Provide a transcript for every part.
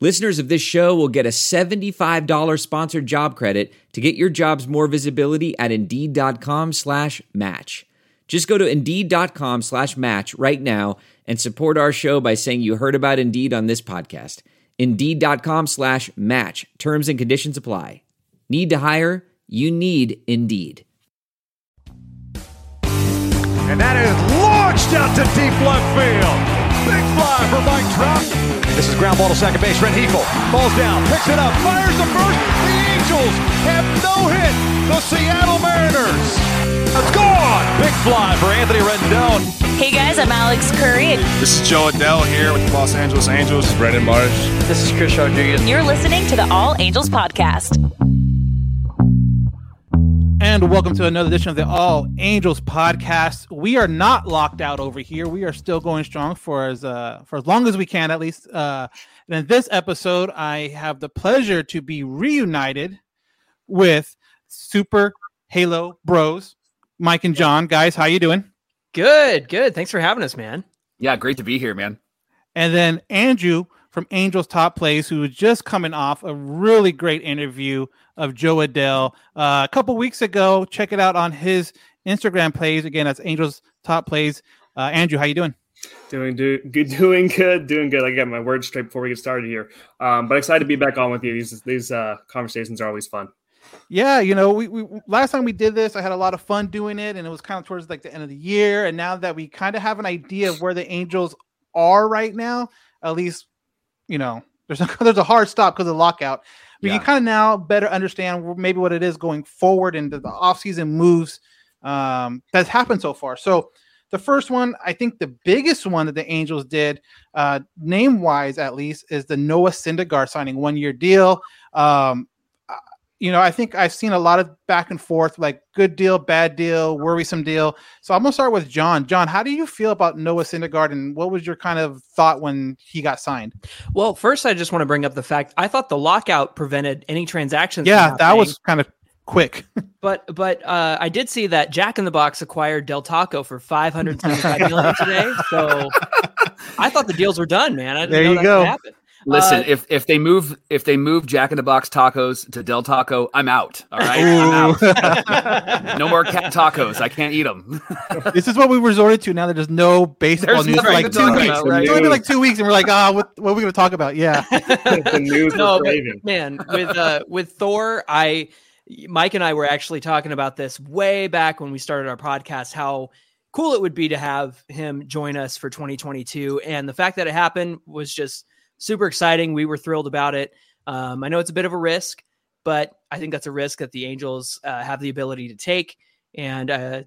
Listeners of this show will get a $75 sponsored job credit to get your jobs more visibility at Indeed.com slash match. Just go to Indeed.com slash match right now and support our show by saying you heard about Indeed on this podcast. Indeed.com slash match. Terms and conditions apply. Need to hire? You need Indeed. And that is launched out to deep left field. Big fly for Mike Trout. This is ground ball to second base. Rengifo falls down, picks it up, fires the first. The Angels have no hit. The Seattle Mariners. It's gone. Big fly for Anthony Rendon. Hey guys, I'm Alex Curry. This is Jo Adell here with the Los Angeles Angels. Brandon Marsh. This is Chris Rodriguez. You're listening to the All Angels Podcast. And welcome to another edition of the All Angels podcast. We are not locked out over here. We are still going strong for as uh, for as long as we can, at least. Uh, and in this episode, I have the pleasure to be reunited with Super Halo Bros, Mike and John. Guys, how you doing? Good, good. Thanks for having us, man. Yeah, great to be here, man. And then Andrew from Angels Top Plays, who was just coming off a really great interview of Jo Adell uh, a couple weeks ago. Check it out on his Instagram plays. Again, that's Angels Top Plays. Uh, Andrew, how you doing? Doing do, good, doing good, doing good. I got my words straight before we get started here. Um, but excited to be back on with you. These these uh, conversations are always fun. Yeah, you know, we, we last time we did this, I had a lot of fun doing it, and it was kind of towards like the end of the year. And now that we kind of have an idea of where the Angels are right now, at least, you know, there's a, there's a hard stop because of lockout. We yeah. can kind of now better understand maybe what it is going forward into the offseason moves um, that's happened so far. So the first one, I think the biggest one that the Angels did, uh, name wise at least, is the Noah Syndergaard signing one year deal. Um, you know, I think I've seen a lot of back and forth, like good deal, bad deal, worrisome deal. So I'm gonna start with John. John, how do you feel about Noah Syndergaard, and what was your kind of thought when he got signed? Well, first, I just want to bring up the fact I thought the lockout prevented any transactions. Yeah, that was kind of quick. but but uh, I did see that Jack in the Box acquired Del Taco for 575 million today. So I thought the deals were done, man. I there you go. Listen, uh, if if they move if they move Jack in the Box tacos to Del Taco, I'm out. All right, I'm out. no more cat tacos. I can't eat them. this is what we resorted to now that there's no baseball there's news for like two weeks. About, right? It's only been like two weeks, and we're like, ah, oh, what, what are we going to talk about? Yeah, the news. No, man, with uh, with Thor, I Mike and I were actually talking about this way back when we started our podcast. How cool it would be to have him join us for 2022, and the fact that it happened was just super exciting. We were thrilled about it. Um, I know it's a bit of a risk, but I think that's a risk that the Angels uh, have the ability to take. And uh,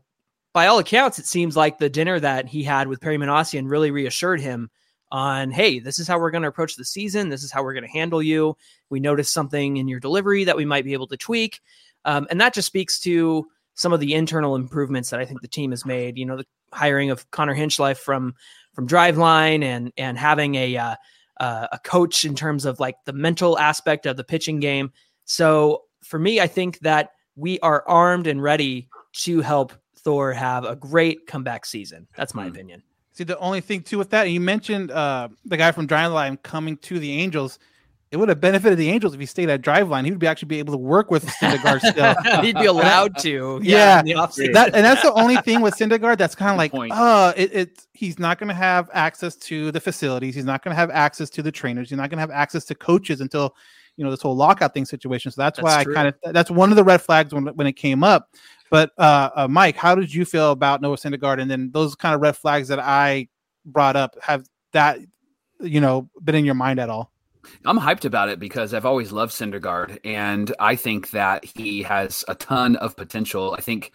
by all accounts, it seems like the dinner that he had with Perry Minasian really reassured him on, hey, this is how we're going to approach the season. This is how we're going to handle you. We noticed something in your delivery that we might be able to tweak. Um, and that just speaks to some of the internal improvements that I think the team has made. You know, the hiring of Connor Hinchlife from from Driveline and and having a uh, uh, a coach in terms of like the mental aspect of the pitching game. So for me, I think that we are armed and ready to help Thor have a great comeback season. That's my mm. opinion. See, the only thing too with that, you mentioned uh, the guy from Driveline coming to the Angels. It would have benefited the Angels if he stayed at Driveline. He would be actually be able to work with Syndergaard still. He'd be allowed to. Yeah, yeah. That, and that's the only thing with Syndergaard that's kind of like, oh, uh, it, it, he's not going to have access to the facilities. He's not going to have access to the trainers. He's not going to have access to coaches until you know this whole lockout thing situation. So that's, that's why true. I kind of that's one of the red flags when when it came up. But uh, uh, Mike, how did you feel about Noah Syndergaard? And then those kind of red flags that I brought up have that you know been in your mind at all? I'm hyped about it because I've always loved Syndergaard, and I think that he has a ton of potential. I think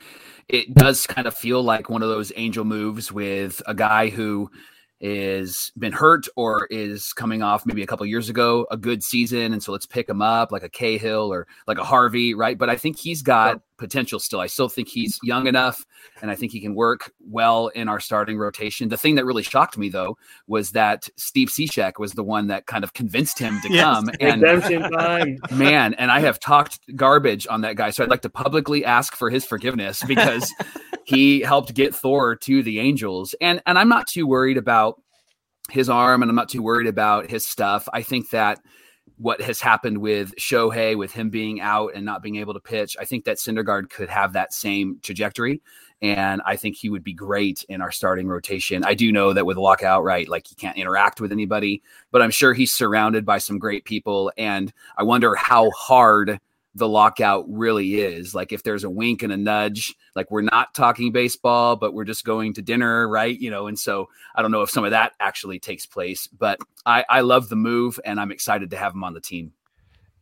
it does kind of feel like one of those angel moves with a guy who is been hurt or is coming off maybe a couple years ago a good season, and so let's pick him up like a Cahill or like a Harvey, right? But I think he's got potential still. I still think he's young enough, and I think he can work well in our starting rotation. The thing that really shocked me though was that Steve Cishek was the one that kind of convinced him to Yes. come. And man, and I have talked garbage on that guy, so I'd like to publicly ask for his forgiveness because he helped get Thor to the Angels, and and I'm not too worried about his arm, and I'm not too worried about his stuff. I think that what has happened with Shohei, with him being out and not being able to pitch, I think that Syndergaard could have that same trajectory. And I think he would be great in our starting rotation. I do know that with lockout, right, like he can't interact with anybody, but I'm sure he's surrounded by some great people. And I wonder how hard the lockout really is. Like if there's a wink and a nudge, like we're not talking baseball, but we're just going to dinner, right? You know, and so I don't know if some of that actually takes place, but I, I love the move and I'm excited to have him on the team.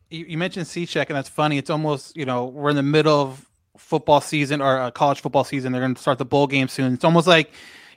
You, you mentioned Cishek, and that's funny. It's almost you know we're in the middle of football season or uh, college football season. They're going to start the bowl game soon. It's almost like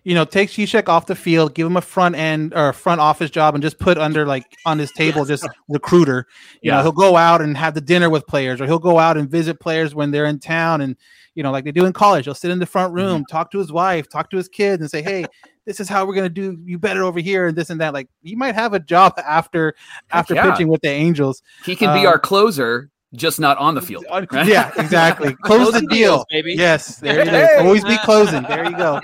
you know take Cishek off the field, give him a front end or a front office job, and just put under like on his table just recruiter. You know Yeah. he'll go out and have the dinner with players, or he'll go out and visit players when they're in town, and you know like they do in college. He'll sit in the front room, talk to his wife, talk to his kids, and say, "Hey." This is how we're gonna do you better over here and this and that. Like he might have a job after after yeah. pitching with the Angels. He can be Um, our closer, just not on the field. right? Yeah, exactly. Close the deal, deals, baby. Yes, there it is. Always be closing. There you go.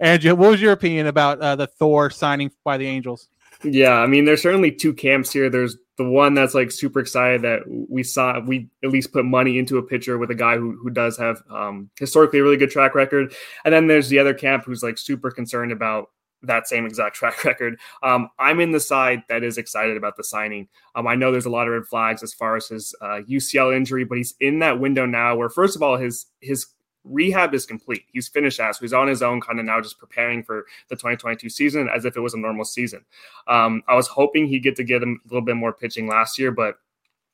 Andrew, what was your opinion about uh, the Thor signing by the Angels? Yeah, I mean, there's certainly two camps here. There's the one that's like super excited that we saw we at least put money into a pitcher with a guy who who does have um, historically a really good track record, and then there's the other camp who's like super concerned about that same exact track record. Um, I'm in the side that is excited about the signing. Um, I know there's a lot of red flags as far as his uh, UCL injury, but he's in that window now where first of all his his rehab is complete. He's finished that, so he's on his own, kind of now just preparing for the 2022 season as if it was a normal season. Um, I was hoping he'd get to get him a little bit more pitching last year, but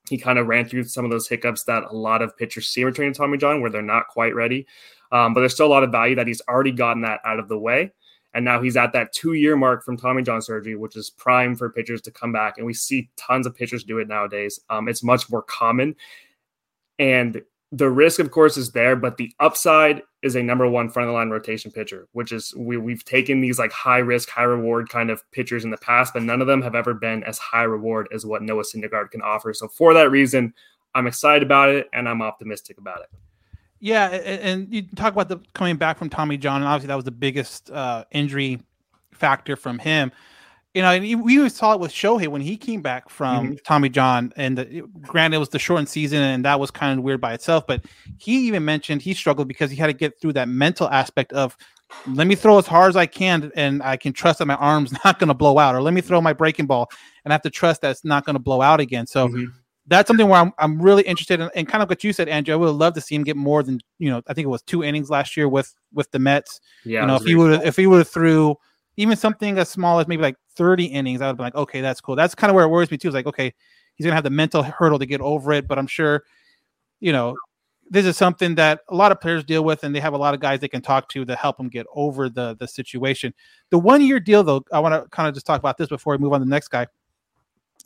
he kind of ran through some of those hiccups that a lot of pitchers see when training Tommy John, where they're not quite ready. Um, but there's still a lot of value that he's already gotten that out of the way. And now he's at that two year mark from Tommy John surgery, which is prime for pitchers to come back. And we see tons of pitchers do it nowadays. Um, it's much more common. And the risk, of course, is there, but the upside is a number one front of the line rotation pitcher, which is we, we've taken these like high risk, high reward kind of pitchers in the past, but none of them have ever been as high reward as what Noah Syndergaard can offer. So for that reason, I'm excited about it and I'm optimistic about it. Yeah, and you talk about the coming back from Tommy John, and obviously that was the biggest uh, injury factor from him. You know, and we saw it with Shohei when he came back from Tommy John, and the, granted it was the shortened season, and that was kind of weird by itself. But he even mentioned he struggled because he had to get through that mental aspect of let me throw as hard as I can, and I can trust that my arm's not going to blow out, or let me throw my breaking ball, and I have to trust that it's not going to blow out again. So Mhm. that's something where I'm, I'm really interested in, and kind of what you said, Andrew. I would love to see him get more than you know. I think it was two innings last year with with the Mets. Yeah. you know, if he would if he would have threw even something as small as maybe like 30 innings, I would be like, okay, that's cool. That's kind of where it worries me too. Is like, okay, he's gonna have the mental hurdle to get over it, but I'm sure, you know, this is something that a lot of players deal with, and they have a lot of guys they can talk to to help them get over the the situation. The one year deal, though, I want to kind of just talk about this before we move on to the next guy.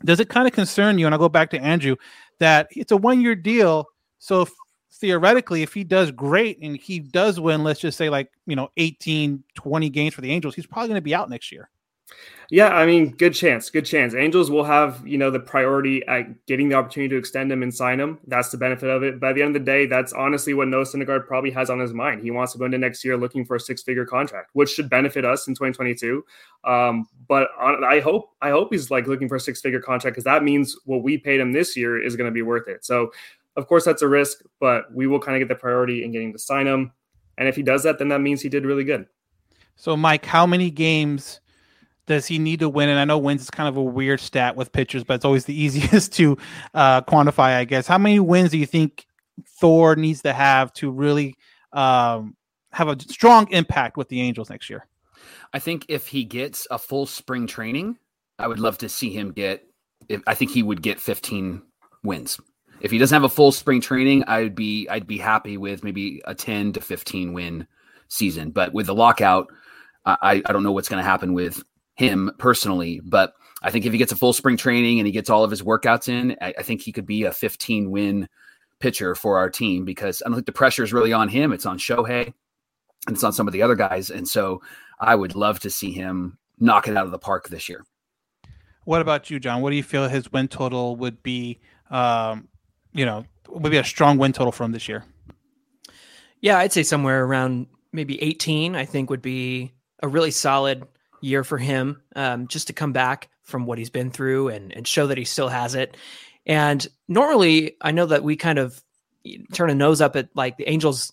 Does it kind of concern you? And I'll go back to Andrew that it's a one year deal. So if, theoretically, if he does great and he does win, let's just say like, you know, 18, 20 games for the Angels, he's probably going to be out next year. Yeah, I mean, good chance, good chance. Angels will have, you know, the priority at getting the opportunity to extend him and sign him. That's the benefit of it. By the end of the day, that's honestly what Noah Syndergaard probably has on his mind. He wants to go into next year looking for a six-figure contract, which should benefit us in 2022. Um, but on, I hope, I hope he's like looking for a six-figure contract because that means what we paid him this year is going to be worth it. So, of course, that's a risk, but we will kind of get the priority in getting to sign him. And if he does that, then that means he did really good. So, Mike, how many games does he need to win? And I know wins is kind of a weird stat with pitchers, but it's always the easiest to uh, quantify, I guess. How many wins do you think Thor needs to have to really um, have a strong impact with the Angels next year? I think if he gets a full spring training, I would love to see him get. If, I think he would get 15 wins. If he doesn't have a full spring training, I'd be I'd be happy with maybe a 10 to 15 win season. But with the lockout, I, I don't know what's going to happen with him personally, but I think if he gets a full spring training and he gets all of his workouts in, I, I think he could be a 15 win pitcher for our team because I don't think the pressure is really on him. It's on Shohei and it's on some of the other guys. And so I would love to see him knock it out of the park this year. What about you, John? What do you feel his win total would be? Um, you know, would be a strong win total from this year. Yeah, I'd say somewhere around maybe 18. I think would be a really solid year for him, um, just to come back from what he's been through and and show that he still has it. And normally, I know that we kind of turn a nose up at like the Angels'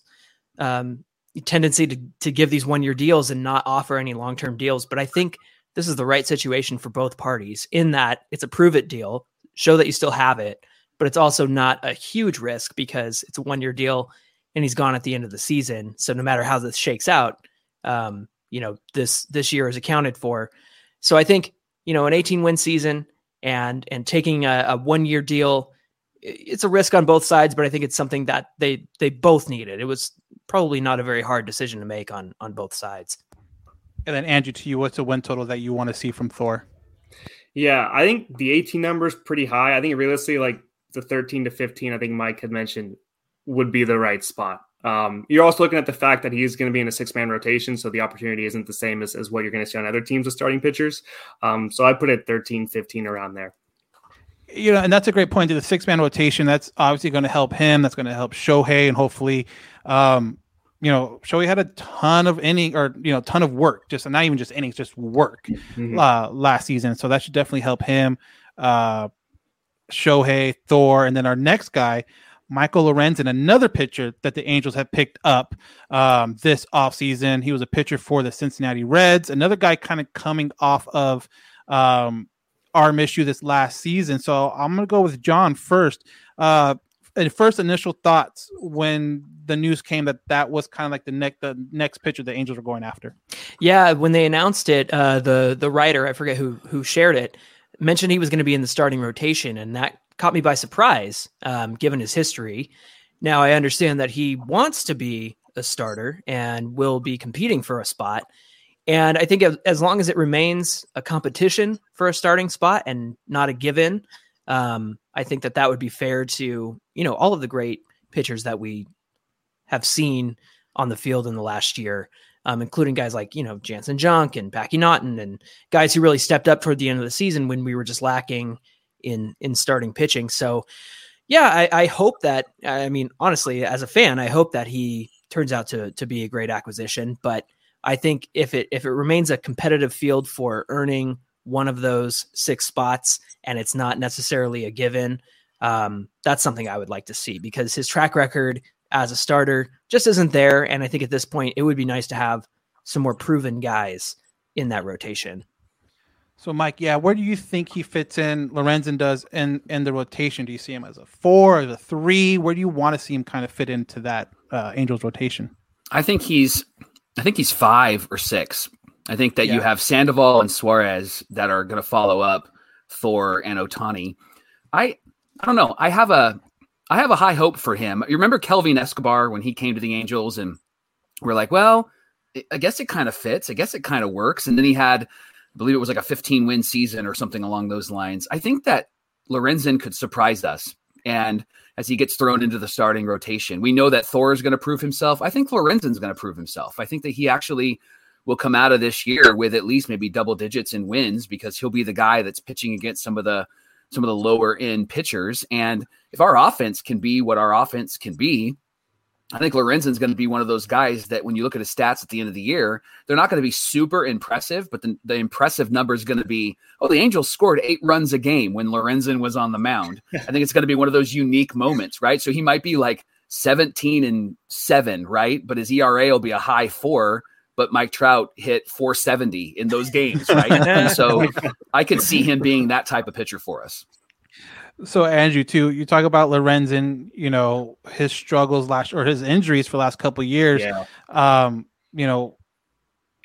um, tendency to to give these one year deals and not offer any long term deals, but I think this is the right situation for both parties in that it's a prove it deal, show that you still have it, but it's also not a huge risk because it's a one year deal and he's gone at the end of the season. So no matter how this shakes out, um, you know this this year is accounted for. So I think you know an 18 win season and and taking a, a one year deal, it's a risk on both sides, but I think it's something that they they both needed. It was probably not a very hard decision to make on on both sides. And then Andrew, to you, what's the win total that you want to see from Thor? Yeah, I think the 18 number is pretty high. I think realistically, like the 13 to 15, I think Mike had mentioned would be the right spot. Um, you're also looking at the fact that he's going to be in a six man rotation, so the opportunity isn't the same as, as what you're going to see on other teams with starting pitchers. Um, so I put it 13, 15 around there. You know, and that's a great point to the six man rotation. That's obviously going to help him. That's going to help Shohei, and hopefully, um, you know, Shohei had a ton of inning or you know, ton of work, just not even just innings, just work mm-hmm. uh, last season. So that should definitely help him. Uh, Shohei, Thor, and then our next guy, Michael Lorenz Lorenzen, another pitcher that the Angels have picked up um, this offseason. He was a pitcher for the Cincinnati Reds, another guy kind of coming off of um, arm issue this last season. So I'm going to go with John first. Uh, and first initial thoughts when the news came that that was kind of like the next the next pitcher the Angels were going after. Yeah, when they announced it, uh, the the writer I forget who who shared it mentioned he was going to be in the starting rotation, and that caught me by surprise, um, given his history. Now I understand that he wants to be a starter and will be competing for a spot. And I think as long as it remains a competition for a starting spot and not a given, um, I think that that would be fair to you know all of the great pitchers that we have seen on the field in the last year, um, including guys like you know Jansen Junk and Packy Naughton and guys who really stepped up toward the end of the season when we were just lacking in in starting pitching. So yeah, I, I hope that I mean honestly, as a fan, I hope that he turns out to to be a great acquisition. But I think if it if it remains a competitive field for earning one of those six spots and it's not necessarily a given, um, that's something I would like to see because his track record as a starter just isn't there. And I think at this point, it would be nice to have some more proven guys in that rotation. So, Mike, yeah, where do you think he fits in? Lorenzen does in in the rotation. Do you see him as a four, as a three? Where do you want to see him kind of fit into that uh, Angels rotation? I think he's, I think he's five or six. I think that yeah. you have Sandoval and Suarez that are going to follow up Thor and Ohtani. I, I don't know. I have a, I have a high hope for him. You remember Kelvin Escobar when he came to the Angels, and we're like, well, I guess it kind of fits. I guess it kind of works. And then he had I believe it was like a 15 win season or something along those lines. I think that Lorenzen could surprise us. And as he gets thrown into the starting rotation, we know that Thor is going to prove himself. I think Lorenzen's going to prove himself. I think that he actually will come out of this year with at least maybe double digits in wins because he'll be the guy that's pitching against some of the some of the lower end pitchers. And if our offense can be what our offense can be, I think Lorenzen's going to be one of those guys that when you look at his stats at the end of the year, they're not going to be super impressive, but the, the impressive number is going to be, oh, the Angels scored eight runs a game when Lorenzen was on the mound. I think it's going to be one of those unique moments, right? So he might be like 17 and seven, right? But his ERA will be a high four, but Mike Trout hit 470 in those games, right? and so I could see him being that type of pitcher for us so Andrew, too, you talk about Lorenzen, you know, his struggles last or his injuries for the last couple years. Yeah. Um, you know,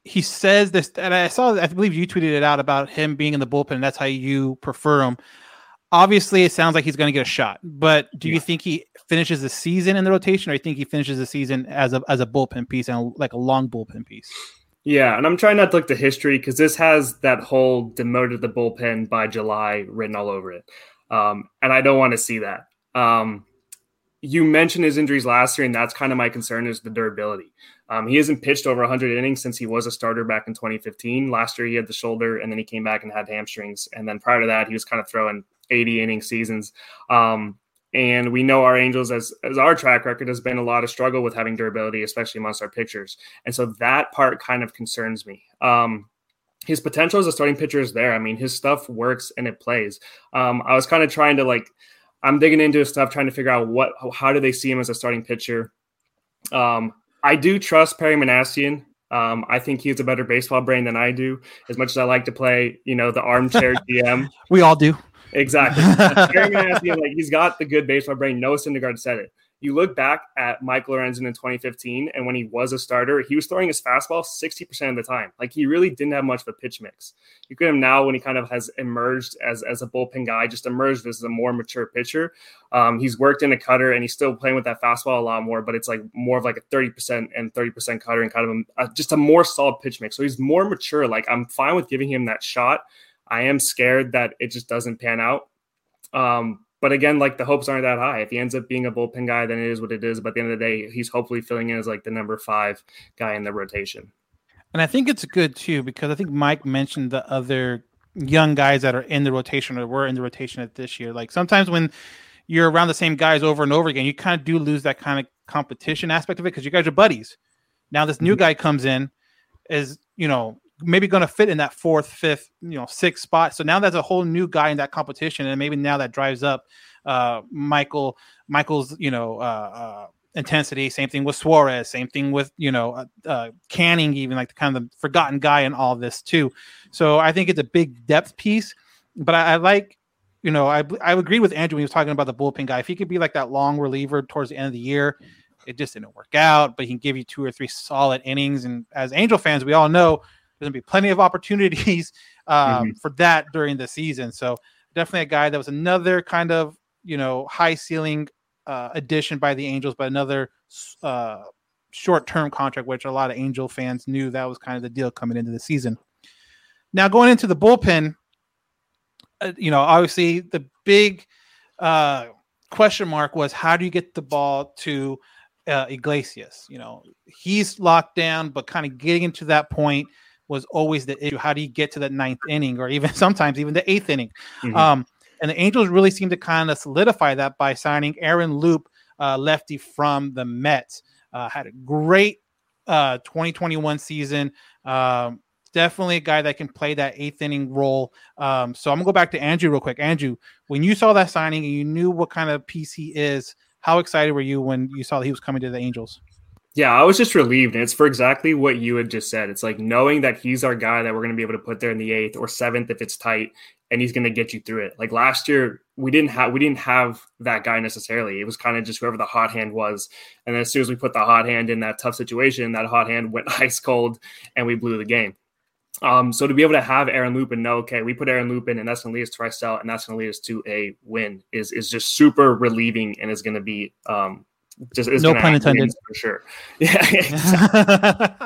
he says this, and I saw, I believe you tweeted it out about him being in the bullpen. And that's how you prefer him. Obviously, it sounds like he's going to get a shot, but do yeah. you think he finishes the season in the rotation, or you think he finishes the season as a as a bullpen piece and like a long bullpen piece? Yeah, and I'm trying not to look to history because this has that whole demoted the bullpen by July written all over it, um, and I don't want to see that. Um, you mentioned his injuries last year, and that's kind of my concern is the durability. Um, he hasn't pitched over 100 innings since he was a starter back in 2015. Last year, he had the shoulder, and then he came back and had hamstrings. And then prior to that, he was kind of throwing 80 inning seasons. Um, and we know our Angels, as, as our track record, has been a lot of struggle with having durability, especially amongst our pitchers. And so that part kind of concerns me. Um, his potential as a starting pitcher is there. I mean, his stuff works and it plays. Um, I was kind of trying to like, I'm digging into his stuff, trying to figure out what, how do they see him as a starting pitcher. Um, I do trust Perry Minasian. Um, I think he has a better baseball brain than I do. As much as I like to play, you know, the armchair GM. we all do. Exactly. Perry Minasian, like he's got the good baseball brain. Noah Syndergaard said it. You look back at Michael Lorenzen in 2015, and when he was a starter, he was throwing his fastball 60% of the time. Like he really didn't have much of a pitch mix. You get him now when he kind of has emerged as, as a bullpen guy, just emerged as a more mature pitcher. Um, he's worked in a cutter and he's still playing with that fastball a lot more, but it's like more of like a 30% and 30% cutter and kind of a, just a more solid pitch mix. So he's more mature. Like I'm fine with giving him that shot. I am scared that it just doesn't pan out. Um, but again, like the hopes aren't that high. If he ends up being a bullpen guy, then it is what it is. But at the end of the day, he's hopefully filling in as like the number five guy in the rotation. And I think it's good too because I think Mike mentioned the other young guys that are in the rotation or were in the rotation at this year. Like sometimes when you're around the same guys over and over again, you kind of do lose that kind of competition aspect of it because you guys are buddies. Now this new mm-hmm. guy comes in, is you know maybe going to fit in that fourth, fifth, you know, sixth spot. So now there's a whole new guy in that competition, and maybe now that drives up uh, Michael, Michael's, you know, uh, uh, intensity. Same thing with Suarez. Same thing with you know uh, uh, Canning, even like the kind of the forgotten guy in all this too. So I think it's a big depth piece. But I, I like. You know, I I agree with Andrew when he was talking about the bullpen guy. If he could be like that long reliever towards the end of the year, it just didn't work out. But he can give you two or three solid innings. And as Angel fans, we all know there's gonna be plenty of opportunities um, mm-hmm. for that during the season. So definitely a guy that was another kind of you know high ceiling uh, addition by the Angels, but another uh, short term contract, which a lot of Angel fans knew that was kind of the deal coming into the season. Now going into the bullpen, uh, you know, obviously the big uh, question mark was how do you get the ball to uh, Iglesias? You know, he's locked down, but kind of getting into that point was always the issue. How do you get to that ninth inning or even sometimes even the eighth inning? Mm-hmm. Um, and the Angels really seem to kind of solidify that by signing Aaron Loup, uh, lefty from the Mets. Uh, had a great uh, 2021 season. Um, definitely a guy that can play that eighth inning role. Um, so I'm gonna go back to Andrew real quick. Andrew, when you saw that signing and you knew what kind of piece he is, how excited were you when you saw that he was coming to the Angels? Yeah, I was just relieved. And it's for exactly what you had just said. It's like knowing that he's our guy that we're going to be able to put there in the eighth or seventh if it's tight, and he's going to get you through it. Like last year, we didn't have we didn't have that guy necessarily. It was kind of just whoever the hot hand was. And then as soon as we put the hot hand in that tough situation, that hot hand went ice cold, and we blew the game. Um, so to be able to have Aaron Loup and know, okay, we put Aaron Loup in, and that's going to lead us to Raisel, and that's going to lead us to a win, is is just super relieving, and is going to be um, just no pun intended for sure. Yeah,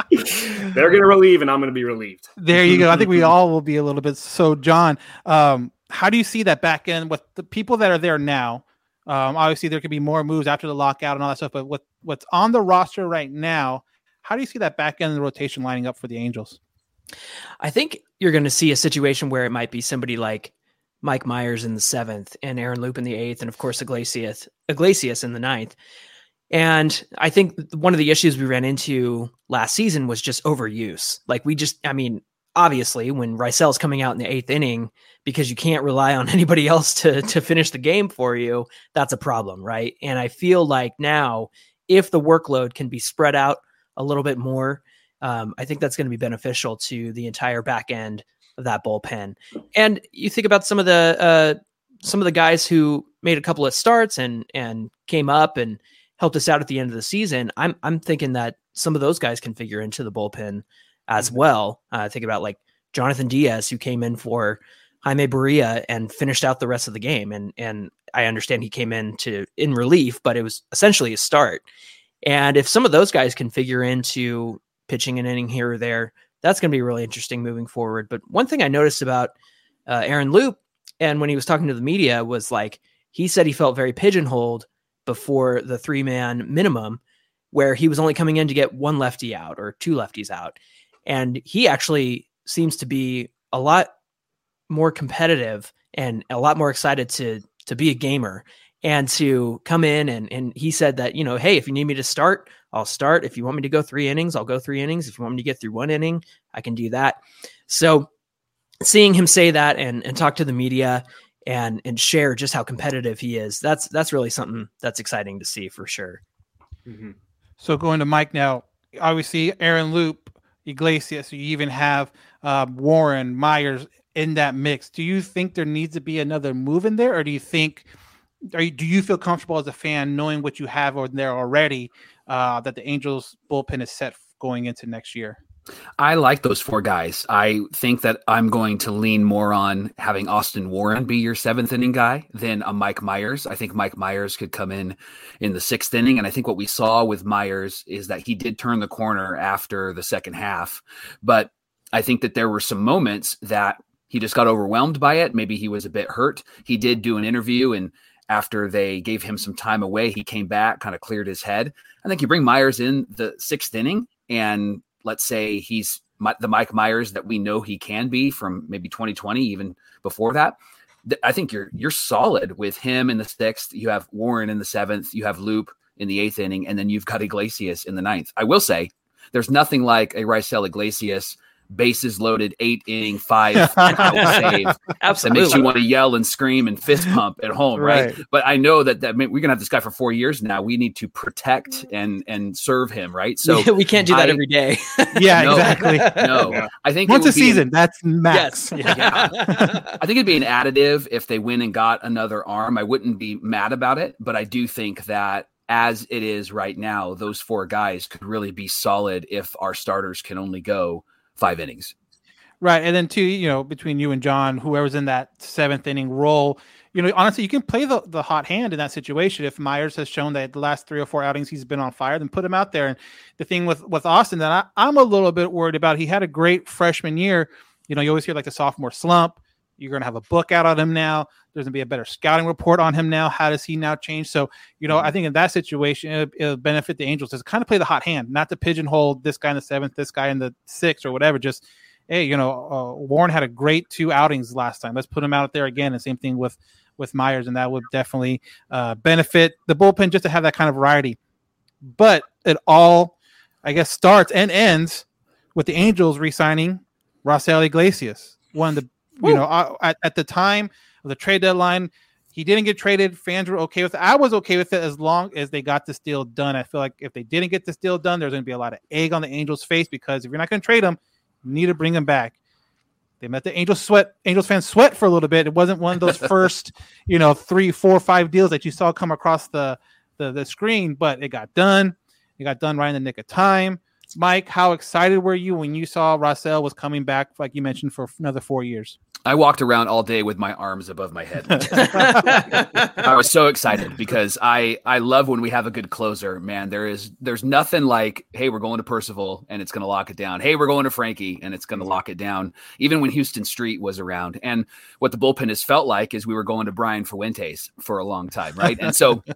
they're gonna relieve, and I'm gonna be relieved. There you go. I think we all will be a little bit. So, John, um, how do you see that back end with the people that are there now? Um, obviously, there could be more moves after the lockout and all that stuff, but what what's on the roster right now? How do you see that back end of the rotation lining up for the Angels? I think you're going to see a situation where it might be somebody like Mike Myers in the seventh and Aaron Loup in the eighth, and of course Iglesias Iglesias in the ninth. And I think one of the issues we ran into last season was just overuse. Like we just, I mean, obviously when Raisel's coming out in the eighth inning because you can't rely on anybody else to to finish the game for you, that's a problem, right? And I feel like now if the workload can be spread out a little bit more, um, I think that's going to be beneficial to the entire back end of that bullpen. And you think about some of the uh, some of the guys who made a couple of starts and and came up and helped us out at the end of the season. I'm I'm thinking that some of those guys can figure into the bullpen as mm-hmm. well. Uh, think about like Jhonathan Diaz, who came in for Jaime Barria and finished out the rest of the game. And and I understand he came in to in relief, but it was essentially a start. And if some of those guys can figure into pitching an inning here or there. That's going to be really interesting moving forward. But one thing I noticed about uh, Aaron Loup, and when he was talking to the media, was like he said he felt very pigeonholed before the three man minimum, where he was only coming in to get one lefty out or two lefties out. And he actually seems to be a lot more competitive and a lot more excited to to be a gamer and to come in and and he said that you know hey if you need me to start I'll start. If you want me to go 3 innings I'll go 3 innings. If you want me to get through one inning I can do that. So seeing him say that and and talk to the media and and share just how competitive he is that's that's really something that's exciting to see for sure mm-hmm. so going to Mike now obviously Aaron Loup Iglesias you even have uh, Warren Myers in that mix. Do you think there needs to be another move in there, or do you think, are you, do you feel comfortable as a fan knowing what you have on there already uh, that the Angels bullpen is set going into next year? I like those four guys. I think that I'm going to lean more on having Austin Warren be your seventh inning guy than a Mike Myers. I think Mike Myers could come in in the sixth inning. And I think what we saw with Myers is that he did turn the corner after the second half. But I think that there were some moments that he just got overwhelmed by it. Maybe he was a bit hurt. He did do an interview, and after they gave him some time away, he came back, kind of cleared his head. I think you bring Myers in the sixth inning, and let's say he's the Mike Myers that we know he can be from maybe 2020, even before that. I think you're you're solid with him in the sixth. You have Warren in the seventh. You have Loup in the eighth inning, and then you've got Iglesias in the ninth. I will say, there's nothing like a Raisel Iglesias bases loaded, eight inning, five save. Absolutely. That makes you want to yell and scream and fist pump at home, right? right? But I know that that we're gonna have this guy for four years now. We need to protect mm. and and serve him, right? So we can't do that I, every day. yeah, no, exactly. No, I think once a season, an, that's max. Yes. Yeah. I think it'd be an additive if they win and got another arm. I wouldn't be mad about it, but I do think that as it is right now, those four guys could really be solid if our starters can only go five innings. Right. And then two, you know, between you and John, whoever's in that seventh inning role, you know, honestly, you can play the, the hot hand in that situation. If Myers has shown that the last three or four outings he's been on fire, then put him out there. And the thing with with Austin that I, I'm a little bit worried about, he had a great freshman year. You know, you always hear like the sophomore slump. You're going to have a book out on him now. There's going to be a better scouting report on him now. How does he now change? So, you know, I think in that situation, it, it'll benefit the Angels to kind of play the hot hand, not to pigeonhole this guy in the seventh, this guy in the sixth, or whatever. Just, hey, you know, uh, Warren had a great two outings last time. Let's put him out there again. And same thing with with Myers, and that would definitely uh, benefit the bullpen just to have that kind of variety. But it all, I guess, starts and ends with the Angels re-signing Raisel Iglesias, one of the you know, at, at the time of the trade deadline, he didn't get traded. Fans were okay with it. I was okay with it as long as they got this deal done. I feel like if they didn't get this deal done, there's going to be a lot of egg on the Angels' face because if you're not going to trade him, you need to bring him back. They met the Angels sweat. Angels fans sweat for a little bit. It wasn't one of those first, you know, three, four, five deals that you saw come across the, the the screen, but it got done. It got done right in the nick of time. Mike, how excited were you when you saw Raisel was coming back, like you mentioned, for another four years? I walked around all day with my arms above my head. I was so excited because I I love when we have a good closer. Man, there is there's nothing like hey we're going to Percival and it's going to lock it down. Hey we're going to Frankie and it's going to mm-hmm. lock it down. Even when Huston Street was around, and what the bullpen has felt like is we were going to Brian Fuentes for a long time, right? And so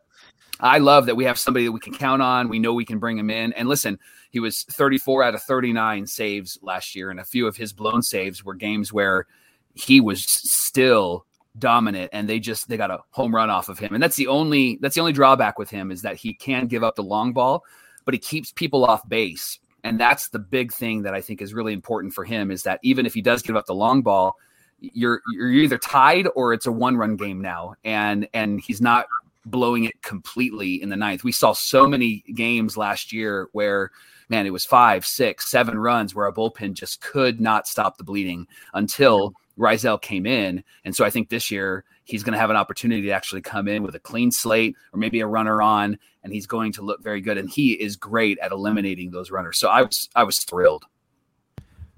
I love that we have somebody that we can count on. We know we can bring him in. And listen, he was 34 out of 39 saves last year, and a few of his blown saves were games where he was still dominant and they just they got a home run off of him. And that's the only that's the only drawback with him is that he can give up the long ball but he keeps people off base. And that's the big thing that i think is really important for him is that even if he does give up the long ball you're you're either tied or it's a one run game now. And and he's not blowing it completely in the ninth. We saw so many games last year where man it was five six seven runs where a bullpen just could not stop the bleeding until Raisel came in. And so I think this year he's going to have an opportunity to actually come in with a clean slate or maybe a runner on, and he's going to look very good. And he is great at eliminating those runners. So I was I was thrilled.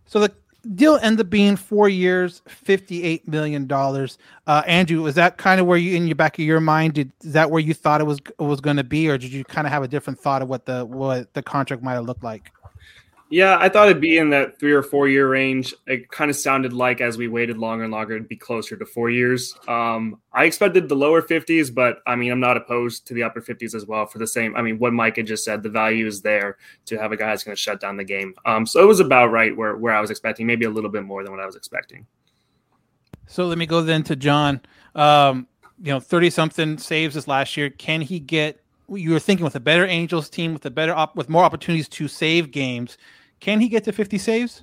So the deal ended up being four years, fifty-eight million dollars. Uh, Andrew, was that kind of where you in your back of your mind? Did is that where you thought it was was going to be, or did you kind of have a different thought of what the what the contract might have looked like? Yeah, I thought it'd be in that three or four year range. It kind of sounded like as we waited longer and longer, it'd be closer to four years. Um, I expected the lower 50s, but I mean, I'm not opposed to the upper 50s as well for the same. I mean, what Mike had just said, the value is there to have a guy that's going to shut down the game. Um, so it was about right where, where I was expecting, maybe a little bit more than what I was expecting. So let me go then to John. Um, you know, 30 something saves this last year. Can he get, you were thinking with a better Angels team, with a better, op, with more opportunities to save games can he get to 50 saves?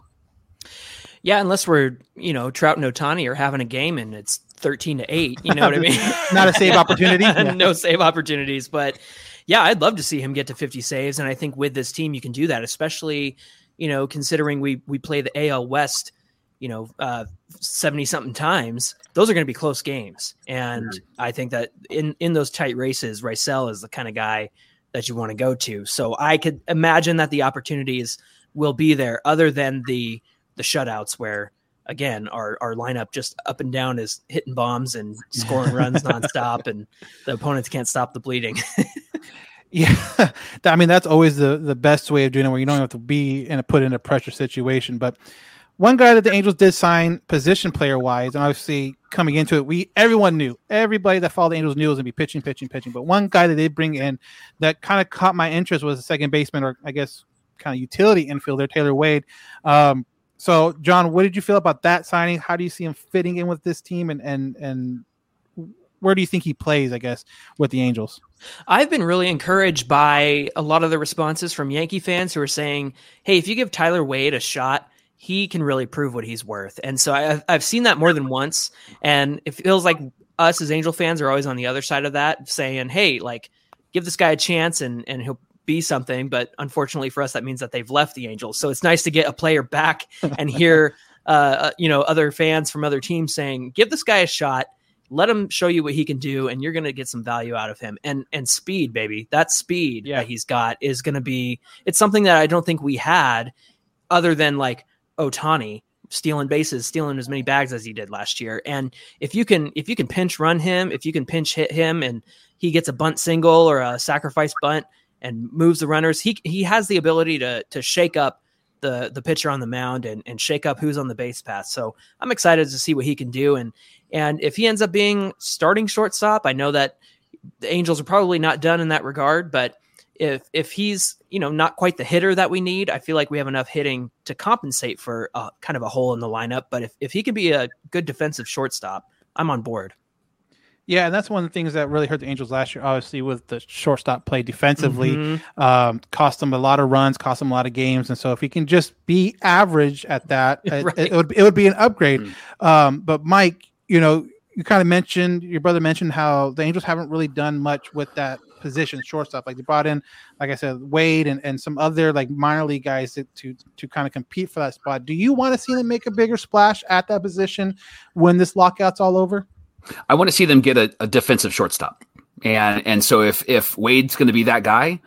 Yeah, unless we're, you know, Trout and Ohtani are having a game and it's 13 to 8. You know what I mean? Not a save opportunity. Yeah. no save opportunities. But yeah, I'd love to see him get to 50 saves. And I think with this team, you can do that, especially, you know, considering we we play the AL West, you know, uh 70 something times. Those are going to be close games. And mm-hmm. I think that in in those tight races, Raisel is the kind of guy that you want to go to. So I could imagine that the opportunities – will be there other than the the shutouts where again our our lineup just up and down is hitting bombs and scoring runs nonstop and the opponents can't stop the bleeding. yeah. I mean that's always the the best way of doing it where you don't have to be in a put in a pressure situation. But one guy that the Angels did sign position player wise, and obviously coming into it, we everyone knew everybody that followed the Angels knew it was gonna be pitching, pitching, pitching. But one guy that they bring in that kind of caught my interest was the second baseman, or I guess kind of utility infielder, Tyler Wade. Um, so, John, what did you feel about that signing? How do you see him fitting in with this team, and and and where do you think he plays? I guess with the Angels. I've been really encouraged by a lot of the responses from Yankee fans who are saying, "Hey, if you give Tyler Wade a shot." He can really prove what he's worth, and so I've I've seen that more than once, and it feels like us as Angel fans are always on the other side of that, saying, "Hey, like, give this guy a chance, and and he'll be something. But unfortunately for us, that means that they've left the Angels. So it's nice to get a player back and hear, uh, uh, you know, other fans from other teams saying, "Give this guy a shot." Let him show you what he can do, and you're going to get some value out of him. And and speed, baby, that speed yeah. that he's got is going to be. It's something that I don't think we had, other than like Ohtani stealing bases, stealing as many bags as he did last year. And if you can if you can pinch run him, if you can pinch hit him and he gets a bunt single or a sacrifice bunt, and moves the runners. He he has the ability to to shake up the the pitcher on the mound and and shake up who's on the base path. So I'm excited to see what he can do. And and if he ends up being starting shortstop, I know that the Angels are probably not done in that regard, but if if he's you know not quite the hitter that we need, I feel like we have enough hitting to compensate for a, kind of a hole in the lineup. But if if he can be a good defensive shortstop, I'm on board. Yeah, and that's one of the things that really hurt the Angels last year. Obviously, with the shortstop play defensively, mm-hmm. um, cost them a lot of runs, cost them a lot of games. And so, if he can just be average at that, right. it, it, would it would be an upgrade. Mm-hmm. Um, but Mike, you know, you kind of mentioned your brother mentioned how the Angels haven't really done much with that position, shortstop. Like they brought in, like I said, Wade and, and some other like minor league guys to, to to kind of compete for that spot. Do you want to see them make a bigger splash at that position when this lockout's all over? I want to see them get a, a defensive shortstop. And and so if if Wade's going to be that guy,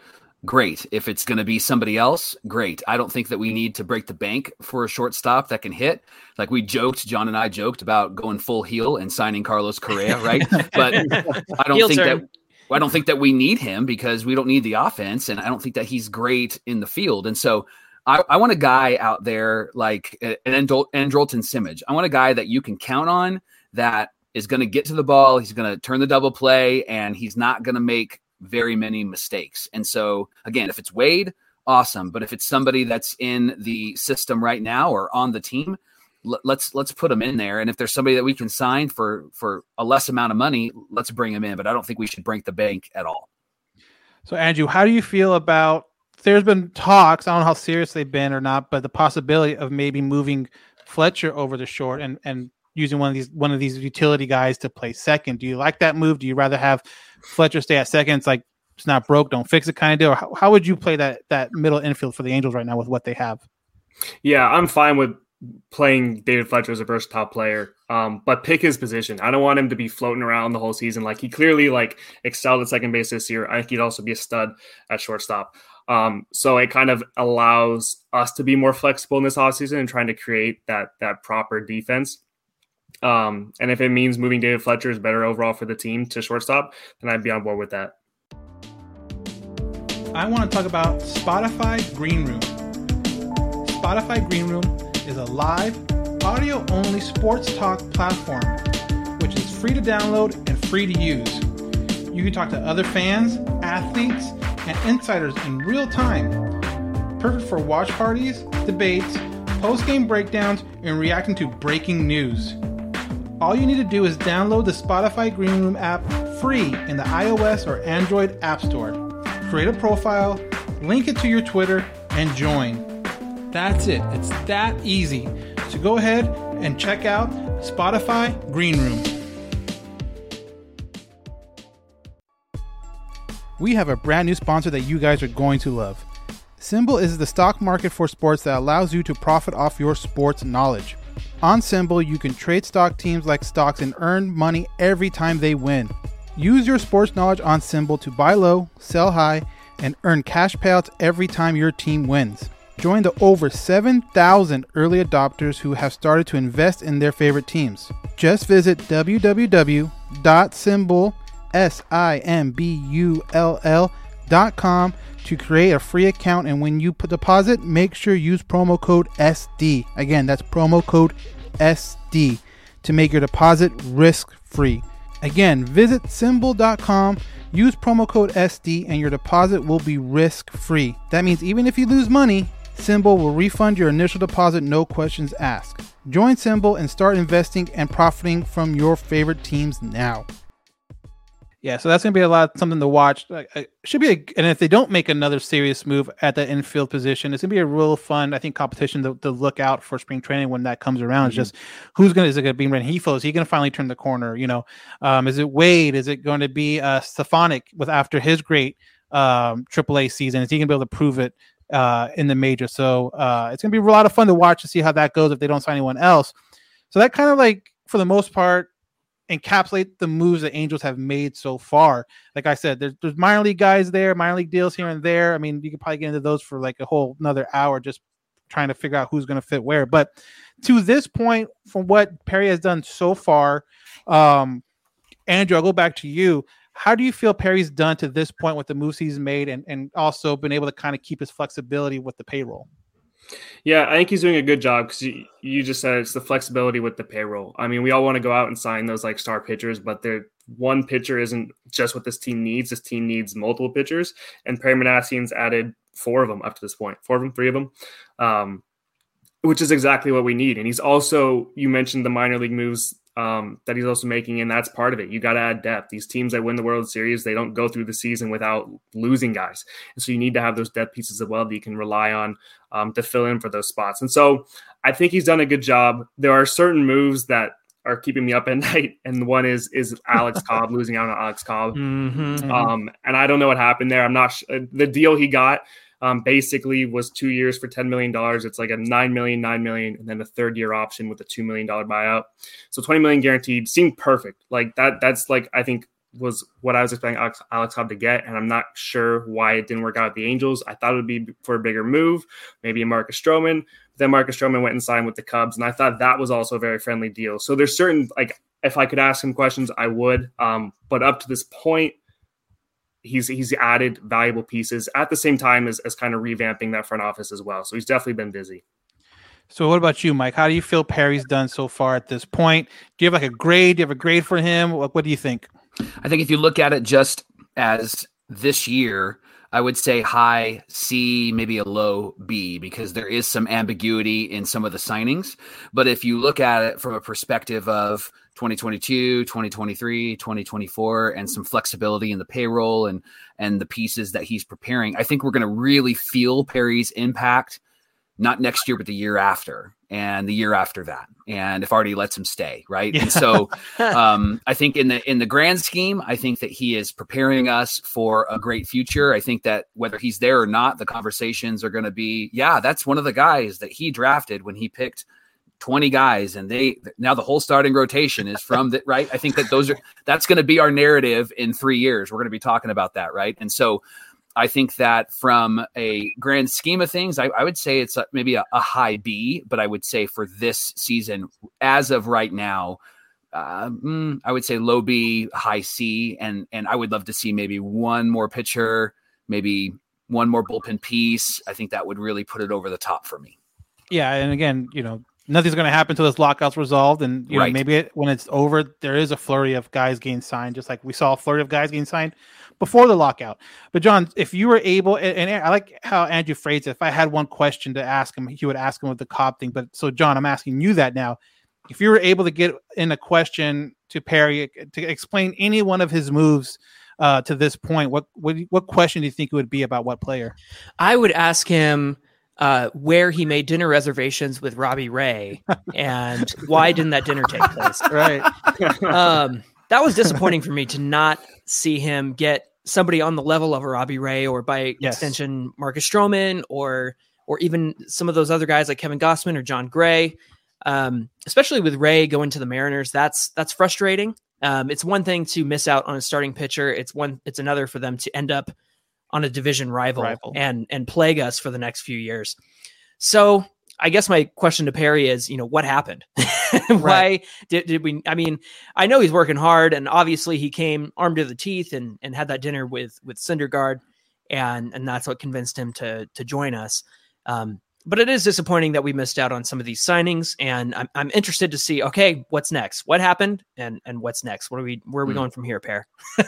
great. If it's going to be somebody else, great. I don't think that we need to break the bank for a shortstop that can hit. Like we joked, John and I joked about going full heel and signing Carlos Correa, right? but I don't heel think turn. that I don't think that we need him because we don't need the offense, and I don't think that he's great in the field. And so I, I want a guy out there like an Andrelton Simmons. I want a guy that you can count on that is going to get to the ball. He's going to turn the double play, and he's not going to make very many mistakes. And so, again, if it's Wade, awesome. But if it's somebody that's in the system right now or on the team, let's let's put them in there. And if there's somebody that we can sign for for a less amount of money, let's bring him in. But I don't think we should break the bank at all. So, Andrew, how do you feel about? There's been talks. I don't know how serious they've been or not, but the possibility of maybe moving Fletcher over the short and and using one of these one of these utility guys to play second. Do you like that move? Do you rather have Fletcher stay at second? It's like it's not broke, don't fix it kind of deal. How, how would you play that that middle infield for the Angels right now with what they have? Yeah, I'm fine with playing David Fletcher as a versatile player, um, but pick his position. I don't want him to be floating around the whole season. Like he clearly like excelled at second base this year. I think he'd also be a stud at shortstop. Um, so it kind of allows us to be more flexible in this offseason and trying to create that that proper defense. Um, and if it means moving David Fletcher is better overall for the team to shortstop, then I'd be on board with that. I want to talk about Spotify Green Room. Spotify Green Room is a live, audio only sports talk platform, which is free to download and free to use. You can talk to other fans, athletes, and insiders in real time. Perfect for watch parties, debates, post game breakdowns, and reacting to breaking news. All you need to do is download the Spotify Green Room app free in the iOS or Android App Store. Create a profile, link it to your Twitter, and join. That's it. It's that easy. So go ahead and check out Spotify Green Room. We have a brand new sponsor that you guys are going to love. SimBull is the stock market for sports that allows you to profit off your sports knowledge. On SimBull, you can trade stock teams like stocks and earn money every time they win. Use your sports knowledge on SimBull to buy low, sell high, and earn cash payouts every time your team wins. Join the over 7,000 early adopters who have started to invest in their favorite teams. Just visit dot com to create a free account and when you put deposit make sure you use promo code SD. Again, that's promo code SD to make your deposit risk free. Again, visit simbull.com, use promo code SD and your deposit will be risk free. That means even if you lose money, SimBull will refund your initial deposit no questions asked. Join SimBull and start investing and profiting from your favorite teams now. Yeah, so that's gonna be a lot something to watch. Like, uh, should be, a, and if they don't make another serious move at the infield position, it's gonna be a real fun, I think, competition to, to look out for spring training when that comes around. Mm-hmm. It's just who's gonna is it gonna be Rengifo? Is he gonna finally turn the corner? You know, um, is it Wade? Is it going to be uh, Stefanic with after his great um, AAA season? Is he gonna be able to prove it uh, in the major? So uh, it's gonna be a lot of fun to watch to see how that goes if they don't sign anyone else. So that kind of like, for the most part, encapsulate the moves the Angels have made so far. Like I said, there's, there's minor league guys there, minor league deals here and there. I mean, you could probably get into those for like a whole another hour just trying to figure out who's going to fit where. But to this point, from what Perry has done so far, um, Andrew, I'll go back to you. How do you feel Perry's done to this point with the moves he's made and, and also been able to kind of keep his flexibility with the payroll? Yeah, I think he's doing a good job because you, you just said it's the flexibility with the payroll. I mean, we all want to go out and sign those like star pitchers, but the one pitcher isn't just what this team needs. This team needs multiple pitchers, and Perry Minasian's added four of them up to this point, four of them, three of them, um, which is exactly what we need. And he's also, you mentioned the minor league moves um, that he's also making, and that's part of it. You got to add depth. These teams that win the World Series, they don't go through the season without losing guys, and so you need to have those depth pieces as well that you can rely on um, to fill in for those spots. And so I think he's done a good job. There are certain moves that are keeping me up at night, and one is is Alex Cobb losing out on Alex Cobb. Mm-hmm. Um, and I don't know what happened there. I'm not sh- the deal he got um, basically was two years for $10 million. It's like a $9 million, $9 million, and then a third year option with a $2 million buyout. So 20 million guaranteed seemed perfect. Like that, that's like, I think was what I was expecting Alex, Alex Cobb to get. And I'm not sure why it didn't work out with the Angels. I thought it would be for a bigger move, maybe Marcus Stroman. Then Marcus Stroman went and signed with the Cubs. And I thought that was also a very friendly deal. So there's certain, like, if I could ask him questions, I would. Um, but up to this point, he's he's added valuable pieces at the same time as, as kind of revamping that front office as well. So he's definitely been busy. So what about you, Mike? How do you feel Perry's done so far at this point? Do you have like a grade? Do you have a grade for him? What, what do you think? I think if you look at it just as this year, I would say high C, maybe a low B, because there is some ambiguity in some of the signings. But if you look at it from a perspective of 2022, 2023, 2024, and some flexibility in the payroll and and the pieces that he's preparing, I think we're going to really feel Perry's impact not next year, but the year after, and the year after that, and if Artie lets him stay, right? Yeah. And so, um, I think in the in the grand scheme, I think that he is preparing us for a great future. I think that whether he's there or not, the conversations are going to be, yeah, that's one of the guys that he drafted when he picked 20 guys and they now the whole starting rotation is from that right? I think that those are that's going to be our narrative in three years. We're going to be talking about that right? And so i think that from a grand scheme of things i, I would say it's maybe a, a high b but i would say for this season as of right now uh, mm, i would say low b high c and and i would love to see maybe one more pitcher maybe one more bullpen piece. I think that would really put it over the top for me. Yeah, and again, you know, nothing's going to happen until this lockout's resolved, and you Right. know, maybe it, when it's over, there is a flurry of guys getting signed, just like we saw a flurry of guys getting signed before the lockout. But John, if you were able, and, and I like how Andrew phrased it. If I had one question to ask him, he would ask him with the Cobb thing. But so, John, I'm asking you that now. If you were able to get in a question to Perry to explain any one of his moves uh, to this point, what what what question do you think it would be about what player? I would ask him uh, where he made dinner reservations with Robbie Ray and why didn't that dinner take place? Right. um, that was disappointing for me to not see him get somebody on the level of a Robbie Ray or by Yes. extension Marcus Stroman or or even some of those other guys like Kevin Gausman or Jon Gray. Um, especially with Ray going to the Mariners, that's that's frustrating. Um, it's one thing to miss out on a starting pitcher. It's one. It's another for them to end up on a division rival, Rival. and and plague us for the next few years. So I guess my question to Perry is, you know, what happened? Why did, did we? I mean, I know he's working hard, and obviously he came armed to the teeth and and had that dinner with with Syndergaard, and and that's what convinced him to to join us. Um, but it is disappointing that we missed out on some of these signings, and I'm I'm interested to see. Okay, what's next? What happened? And and what's next? What are we? Where are we Hmm. going from here, Pear?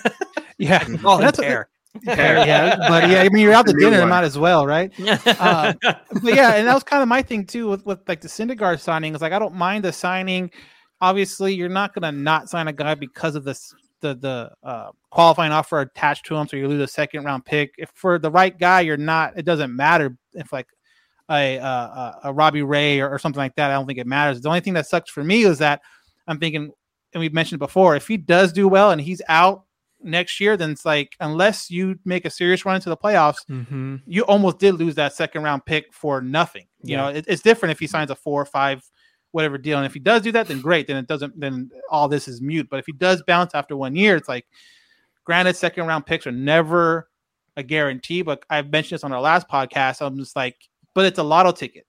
Yeah. All in that's- Yeah, but yeah, I mean, you're out to dinner, might as well, right? Uh, but yeah, and that was kind of my thing too with, with like the Syndergaard signing. Is like I don't mind the signing. Obviously, you're not gonna not sign a guy because of this the the uh, qualifying offer attached to him, so you lose a second round pick. If for the right guy, you're not. It doesn't matter if like a uh, a, a Robbie Ray or, or something like that. I don't think it matters. The only thing that sucks for me is that I'm thinking, and we've mentioned before, if he does do well and he's out next year, then it's like unless you make a serious run into the playoffs mm-hmm. you almost did lose that second round pick for nothing. You Yeah. know, it, it's different if he signs a four or five, whatever deal. And if he does do that, then great. Then it doesn't, then all this is mute. But if he does bounce after one year, it's like, granted, second round picks are never a guarantee. But I've mentioned this on our last podcast. I'm just like, but it's a lotto ticket.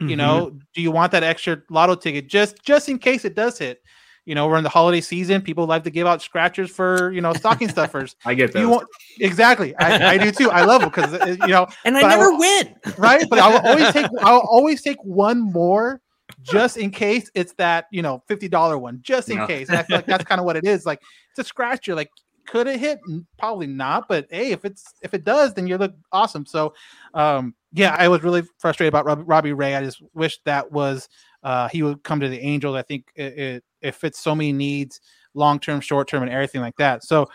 Mm-hmm. You know, do you want that extra lotto ticket just just in case it does hit? You know, we're in the holiday season. People like to give out scratchers for you know stocking stuffers. I get that. you want exactly? I, I do too. I love them because you know and I but I never will- win. right? But I'll always take I'll always take one more just in case it's that you know fifty dollar one, just in Yeah. case. And I feel like that's kind of what it is. Like it's a scratcher. Like could it hit? Probably not. But hey, if it's if it does, then you look awesome. So um yeah, I was really frustrated about Rob, Robbie Ray. I just wish that was uh he would come to the Angels. I think it it, it fits so many needs, long term, short term, and everything like that. So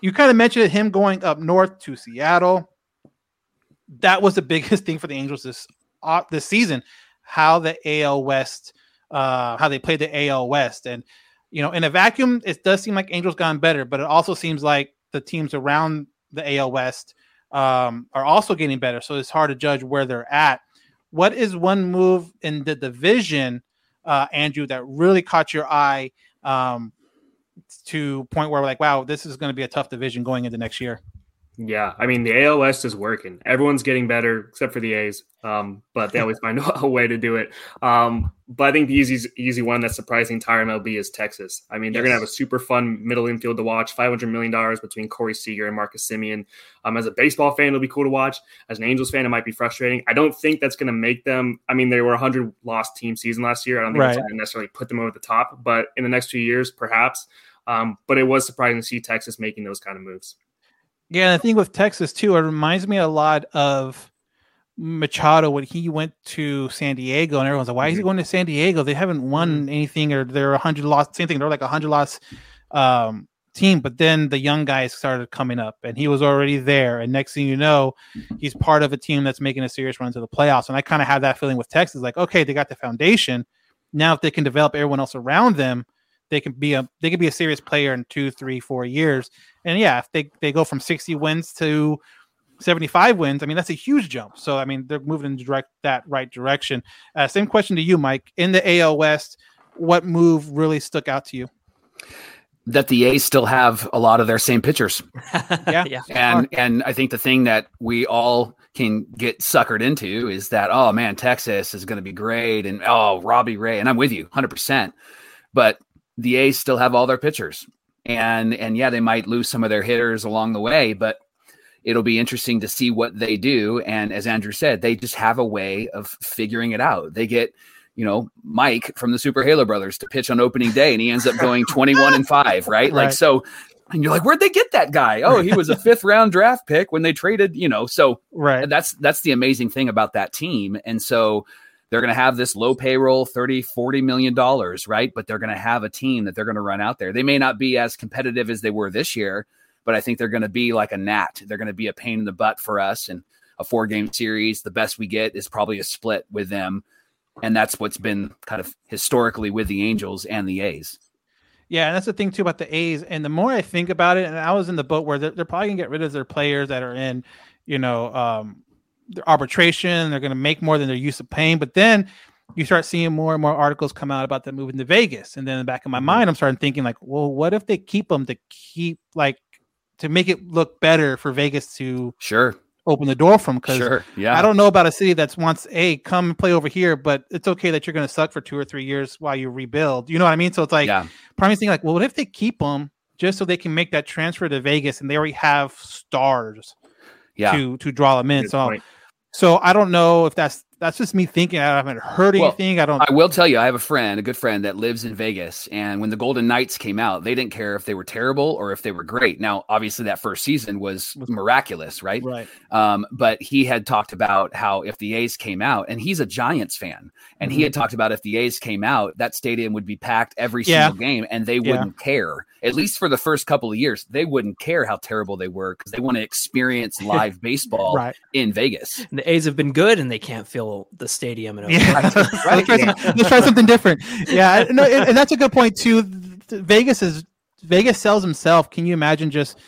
you kind of mentioned him going up north to Seattle that was the biggest thing for the Angels this uh, this season. How the AL West, uh, how they played the AL West, and you know, in a vacuum, it does seem like Angels gotten better, but it also seems like the teams around the AL West um, are also getting better. So it's hard to judge where they're at. What is one move in the division, uh, Andrew, that really caught your eye um, to point where we're like, wow, this is going to be a tough division going into next year? Yeah, I mean the AL West is working. Everyone's getting better except for the A's, um, but they always find a way to do it. Um, but I think the easy easy one that's surprising entire MLB is Texas. I mean they're gonna have a super fun middle infield to watch. Five hundred million dollars between Corey Seager and Marcus Semien. Um, as a baseball fan, it'll be cool to watch. As an Angels fan, it might be frustrating. I don't think that's gonna make them. I mean they were a hundred lost team season last year. I don't think that's Right. gonna necessarily put them over the top, but in the next few years, perhaps. Um, but it was surprising to see Texas making those kind of moves. Yeah, and I think with Texas too, it reminds me a lot of Machado when he went to San Diego, and everyone's like, "Why is he going to San Diego? They haven't won anything, or they're a hundred lost. Same thing. They're like a hundred lost um, team." But then the young guys started coming up, and he was already there. And next thing you know, he's part of a team that's making a serious run to the playoffs. And I kind of have that feeling with Texas. Like, okay, they got the foundation. Now, if they can develop everyone else around them, they can be a they can be a serious player in two, three, four years. And yeah, if they, they go from 60 wins to 75 wins, I mean that's a huge jump. So I mean they're moving in direct that right direction. Uh, same question to you, Mike. In the AL West, what move really stuck out to you? That the A's still have a lot of their same pitchers. Yeah. yeah. and and I think the thing that we all can get suckered into is that oh man, Texas is going to be great, and oh Robbie Ray, and I'm with you 100. percent But the A's still have all their pitchers, and and yeah, they might lose some of their hitters along the way, but it'll be interesting to see what they do. And as Andrew said, they just have a way of figuring it out. They get, you know, Mike from the Super Halo Brothers to pitch on opening day, and he ends up going 21 and 5, right? Like, so, and you're like, where'd they get that guy? Oh, he was a fifth round draft pick when they traded, you know, so Right. that's that's the amazing thing about that team. And so they're going to have this low payroll 30 40 million dollars right? But they're going to have a team that they're going to run out there. They may not be as competitive as they were this year but i think they're going to be like a gnat. They're going to be a pain in the butt for us and a four game series the best we get is probably a split with them. And that's what's been kind of historically with the angels and the a's. Yeah, and that's the thing too about the A's. And the more I think about it, and I was in the boat where they're, they're probably gonna get rid of their players that are in, you know, um, their arbitration. They're gonna make more than they're used to paying. But then you start seeing more and more articles come out about them moving to Vegas. And then in the back of my mm-hmm. mind, I'm starting thinking like, well, what if they keep them to keep like to make it look better for Vegas to sure open the door from? Because sure yeah I don't know about a city that's wants, hey, come and play over here, but it's okay that you're going to suck for two or three years while you rebuild. You know what I mean? So it's like, yeah probably thinking like, well, what if they keep them just so they can make that transfer to Vegas and they already have stars yeah to to draw them in? Good So, point. So I don't know if that's that's just me thinking. I haven't heard Well, anything. I don't. I will tell you, I have a friend, a good friend that lives in Vegas. And when the Golden Knights came out, they didn't care if they were terrible or if they were great. Now, obviously, that first season was miraculous, right? right. Um, but he had talked about how if the A's came out, and he's a Giants fan, and he had talked about if the A's came out, that stadium would be packed every Yeah. single game, and they Yeah. wouldn't care. At least for the first couple of years, they wouldn't care how terrible they were because they want to experience live baseball Right. in Vegas. And the A's have been good, and they can't fill the stadium. In Yeah. Oakland. let's, try some- let's try something different. Yeah. No, and, and that's a good point too. Vegas is Vegas sells himself. Can you imagine just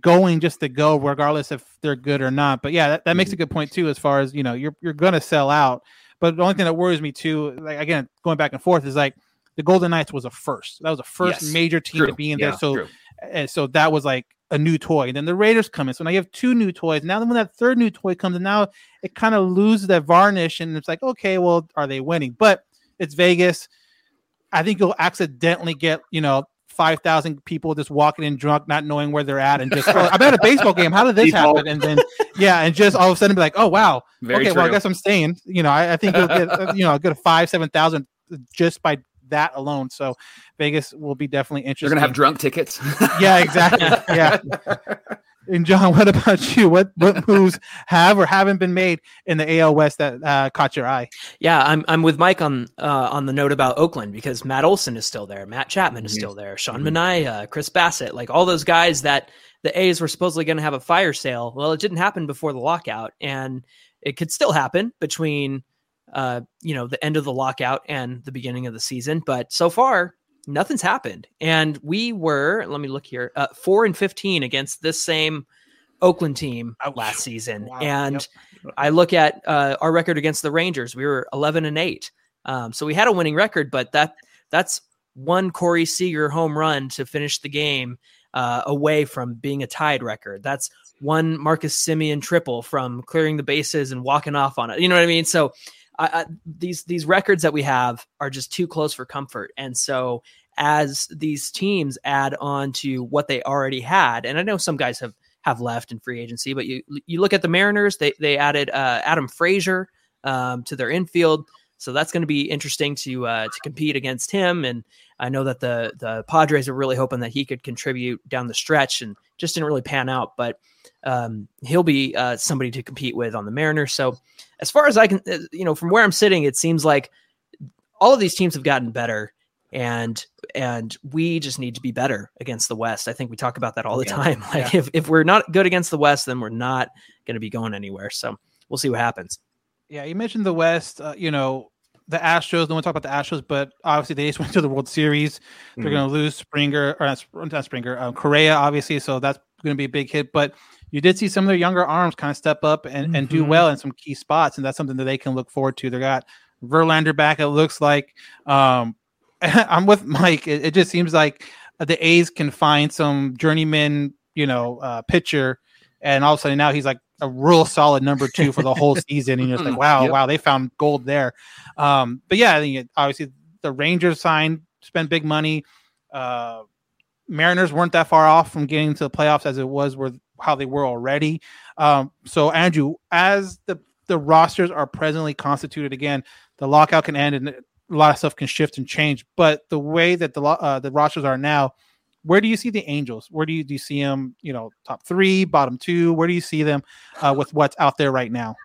going just to go, regardless if they're good or not? But yeah, that, that makes a mm-hmm. good point too. As far as you know, you're you're gonna sell out. But the only thing that worries me too, like again, going back and forth, is like the Golden Knights was a first. That was a first Yes. major team True. to be in Yeah, there. So true. and so that was like a new toy. And then the Raiders come in. So now you have two new toys. Now when that third new toy comes in, now it kind of loses that varnish. And it's like, okay, well, are they winning? But it's Vegas. I think you'll accidentally get, you know, 5,000 people just walking in drunk, not knowing where they're at, and just, oh, I'm at a baseball game. How did this Default. happen? And then, yeah, and just all of a sudden be like, oh, wow. Very okay, well, I guess I'm staying. You know, I, I think you'll get, uh, you know, a good five, 7,000 just by that alone. So Vegas will be definitely interested. They're going to have drunk tickets. Yeah, exactly. Yeah. And John, what about you? What what moves have or haven't been made in the AL West that uh, caught your eye? Yeah, I'm I'm with Mike on uh, on the note about Oakland because Matt Olson is still there, Matt Chapman is still there, Sean Manaea, Chris Bassitt, like all those guys that the A's were supposedly going to have a fire sale. Well, it didn't happen before the lockout, and it could still happen between uh, you know the end of the lockout and the beginning of the season. But so far, nothing's happened, and we were let me look here, uh, four and fifteen against this same Oakland team Ouch. last season, Wow. and. Yep. I look at uh, our record against the Rangers. We were 11 and 8. Um, so we had a winning record, but that that's one Corey Seager home run to finish the game uh, away from being a tied record. That's one Marcus Semien triple from clearing the bases and walking off on it. You know what I mean? So I, I, these these records that we have are just too close for comfort. And so as these teams add on to what they already had, and I know some guys have have left in free agency, but you you look at the Mariners, they they added uh, Adam Frazier um, to their infield, so that's going to be interesting to uh, to compete against him. And I know that the the Padres are really hoping that he could contribute down the stretch, and just didn't really pan out. But um, he'll be uh, somebody to compete with on the Mariners. So as far as I can, uh, you know, from where I'm sitting, it seems like all of these teams have gotten better and and we just need to be better against the west i think we talk about that all the Yeah. time like if, if we're not good against the west then we're not going to be going anywhere so we'll see what happens Yeah, you mentioned the West. Uh, you know, the Astros. No one talked about the Astros, but obviously they just went to the World Series. They're Mhm. going to lose Springer or not, not Springer, um, Correa, obviously. So that's going to be a big hit. But you did see some of their younger arms kind of step up and, and do Mhm. well in some key spots, and that's something that they can look forward to. They got Verlander back. It looks like. Um, I'm with Mike. It, it just seems like the A's can find some journeyman, you know, uh, pitcher, and all of a sudden now he's like a real solid number two for the whole season. And you're just like, wow, Yep. wow, they found gold there. Um, but yeah, I think it, obviously the Rangers signed, spent big money. Uh, Mariners weren't that far off from getting to the playoffs as it was with how they were already. Um, so Andrew, as the the rosters are presently constituted again, the lockout can end and a lot of stuff can shift and change. But the way that the uh, the rosters are now, where do you see the Angels? Where do you do you see them? You know, top three, bottom two. Where do you see them uh, with what's out there right now?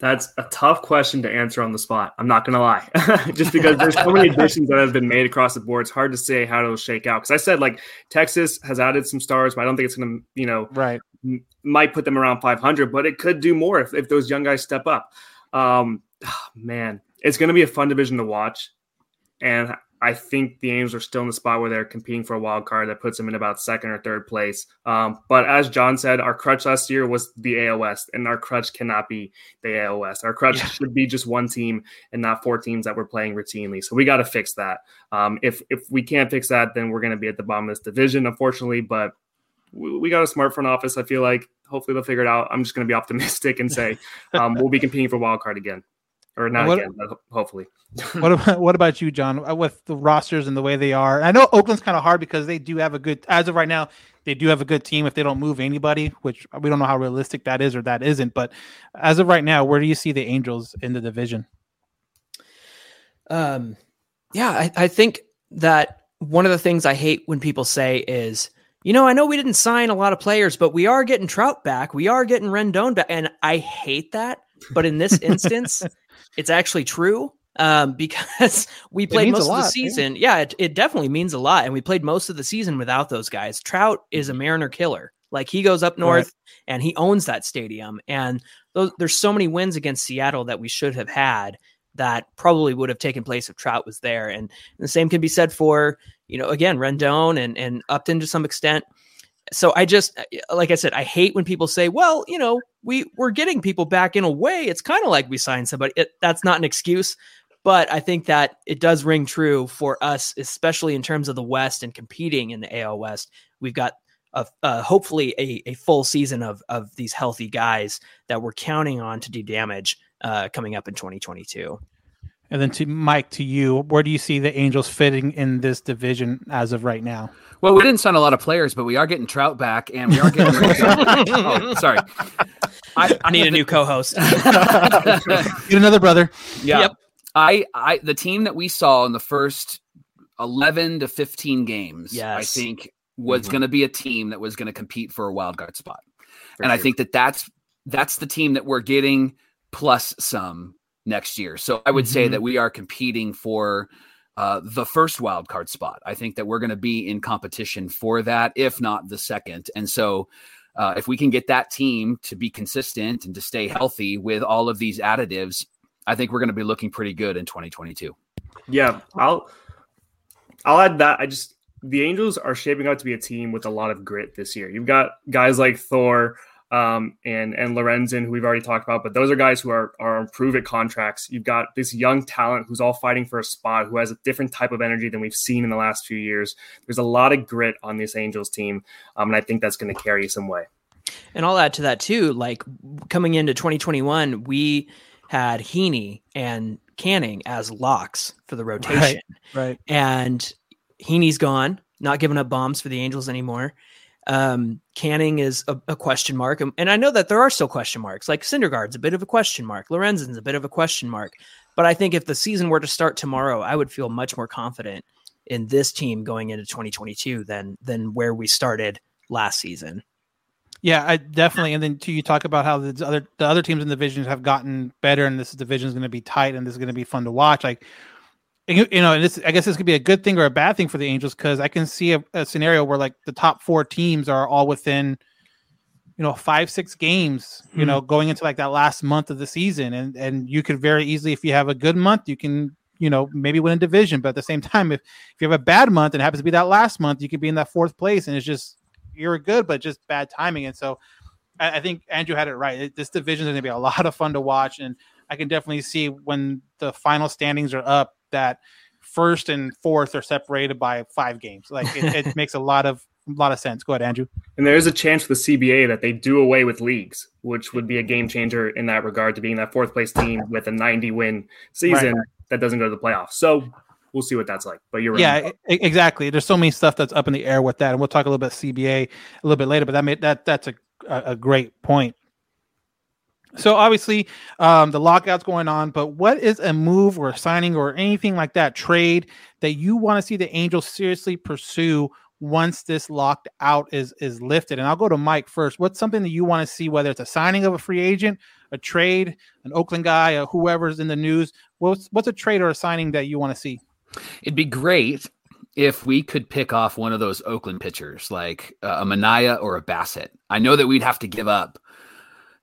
That's a tough question to answer on the spot. I'm not gonna lie, just because there's so many additions that have been made across the board. It's hard to say how it'll shake out. Because I said like Texas has added some stars, but I don't think it's gonna, you know, right, m- might put them around 500, but it could do more if, if those young guys step up. Um, oh, man, it's gonna be a fun division to watch, and I think the Angels are still in the spot where they're competing for a wild card that puts them in about second or third place. Um, but as John said, our crutch last year was the AL West, and our crutch cannot be the AL West. Our crutch yeah. should be just one team and not four teams that we're playing routinely. So we got to fix that. Um, if if we can't fix that, then we're going to be at the bottom of this division, unfortunately. But we, we got a smart front office. I feel like hopefully they'll figure it out. I'm just going to be optimistic and say um, we'll be competing for wild card again or not what, again, hopefully. what about what about you, John? Uh, with the rosters and the way they are, I know Oakland's kind of hard because they do have a good as of right now. They do have a good team if they don't move anybody, which we don't know how realistic that is or that isn't. But as of right now, where do you see the Angels in the division? Um, yeah, I, I think that one of the things I hate when people say is, you know, I know we didn't sign a lot of players, but we are getting Trout back. We are getting Rendon back. And I hate that. But in this instance, it's actually true um, because we played most of the season. Yeah, yeah it, it, definitely means a lot. And we played most of the season without those guys. Trout is a mm-hmm. Mariner killer. Like he goes up north right. and he owns that stadium. And those, there's so many wins against Seattle that we should have had that probably would have taken place if Trout was there. And, and the same can be said for, you know, again, Rendon and, and Upton to some extent so I just uh, like I said, I hate when people say, "Well, you know, we we're getting people back in a way. It's kind of like we signed somebody." It, that's not an excuse, but I think that it does ring true for us, especially in terms of the West and competing in the AL West. We've got a, uh, hopefully a, a full season of of these healthy guys that we're counting on to do damage uh, coming up in 2022. And then to Mike, to you, where do you see the Angels fitting in this division as of right now? Well, we didn't sign a lot of players, but we are getting Trout back, and we are getting. oh, sorry. I, I, need a new co-host. Get another brother. Yeah. Yep. I, I, the team that we saw in the first eleven to fifteen games, yes. I think was mm-hmm. going to be a team that was going to compete for a wild card spot, for and sure. I think that that's that's the team that we're getting plus some next year. So I would mm-hmm. say that we are competing for uh, the first wild card spot. I think that we're going to be in competition for that, if not the second. And so, uh, if we can get that team to be consistent and to stay healthy with all of these additives, I think we're going to be looking pretty good in 2022. Yeah, I'll I'll add that. I just the Angels are shaping out to be a team with a lot of grit this year. You've got guys like Thor, um, and and Lorenzen, who we've already talked about. But those are guys who are are improved at contracts. You've got this young talent who's all fighting for a spot, who has a different type of energy than we've seen in the last few years. There's a lot of grit on this Angels team, um, and I think that's going to carry some way. And I'll add to that too. Like coming into 2021, we had Heaney and Canning as locks for the rotation, right? right. And Heaney's gone, not giving up bombs for the Angels anymore. Um, Canning is a, a, question mark, and, and I know that there are still question marks. Like Syndergaard's a bit of a question mark, Lorenzen's a bit of a question mark. But I think if the season were to start tomorrow, I would feel much more confident in this team going into 2022 than than where we started last season. Yeah, I definitely. And then to you talk about how the other the other teams in the divisions have gotten better, and this division is going to be tight, and this is going to be fun to watch. Like you know, and this I guess this could be a good thing or a bad thing for the Angels because I can see a, a, scenario where like the top four teams are all within, you know, five six games. You mm-hmm. know, going into like that last month of the season, and and you could very easily, if you have a good month, you can you know maybe win a division. But at the same time, if if you have a bad month and happens to be that last month, you could be in that fourth place, and it's just you're good, but just bad timing. And so, I, I think Andrew had it right. This division is going to be a lot of fun to watch, and I can definitely see when the final standings are up that first and fourth are separated by five games. Like it, it makes a lot of a lot of sense. Go ahead, Andrew. And there is a chance for the CBA that they do away with leagues, which would be a game changer in that regard to being that fourth place team with a 90 win season right. that doesn't go to the playoffs. So we'll see what that's like. But you're right. Yeah, exactly. There's so many stuff that's up in the air with that, and we'll talk a little bit CBA a little bit later. But that made, that that's a a a great point. So obviously, um, the lockout's going on, but what is a move or a signing or anything like that trade that you want to see the Angels seriously pursue once this locked out is is lifted? And I'll go to Mike first. What's something that you want to see, whether it's a signing of a free agent, a trade, an Oakland guy, or whoever's in the news? What's what's a trade or a signing that you want to see? It'd be great if we could pick off one of those Oakland pitchers, like uh, a Manaea or a Bassitt. I know that we'd have to give up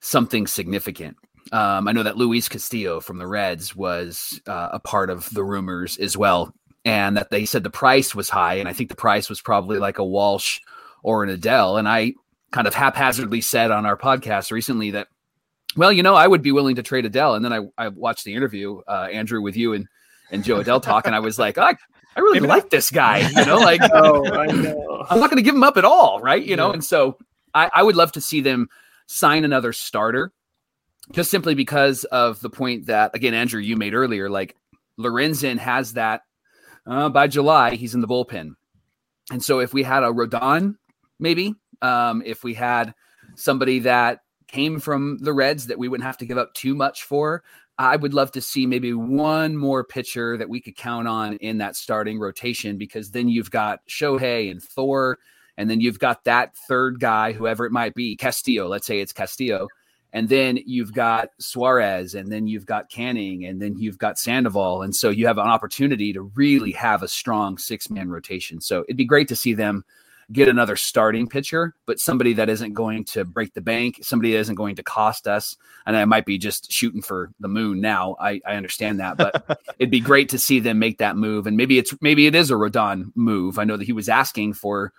something significant. Um, I know that Luis Castillo from the Reds was uh, a part of the rumors as well, and that they said the price was high, and I think the price was probably like a Walsh or an Adell. And I kind of haphazardly said on our podcast recently that, well, you know, I would be willing to trade Adell, and then I, I watched the interview, uh, Andrew, with you and and Jo Adell talk, and I was like, I, I really Maybe like this guy, you know, like Oh, I know. I'm not going to give him up at all, right? You know, and so I, I would love to see them sign another starter, just simply because of the point that again, Andrew, you made earlier. Like Lorenzen has that uh, by July, he's in the bullpen, and so if we had a Rodon, maybe um, if we had somebody that came from the Reds that we wouldn't have to give up too much for. I would love to see maybe one more pitcher that we could count on in that starting rotation because then you've got Shohei and Thor, and then you've got that third guy, whoever it might be, Castillo. Let's say it's Castillo. And then you've got Suarez, and then you've got Canning, and then you've got Sandoval. And so you have an opportunity to really have a strong six man rotation. So it'd be great to see them get another starting pitcher, but somebody that isn't going to break the bank, somebody that isn't going to cost us. And I might be just shooting for the moon now. I, I understand that, but it'd be great to see them make that move. And maybe it's maybe it is a Rodon move. I know that he was asking for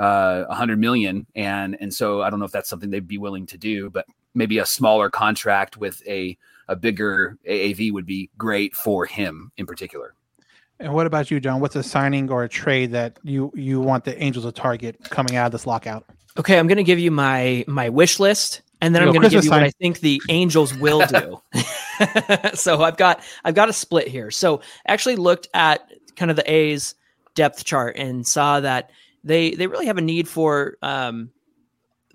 uh, a hundred million, and and so I don't know if that's something they'd be willing to do, but maybe a smaller contract with a a bigger AAV would be great for him in particular. And what about you, John? What's a signing or a trade that you you want the Angels to target coming out of this lockout? Okay, I'm going to give you my my wish list, and then Yo, I'm going to give Christmas you what. I think the Angels will do. so I've got I've got a split here. So actually looked at kind of the A's depth chart and saw that they they really have a need for um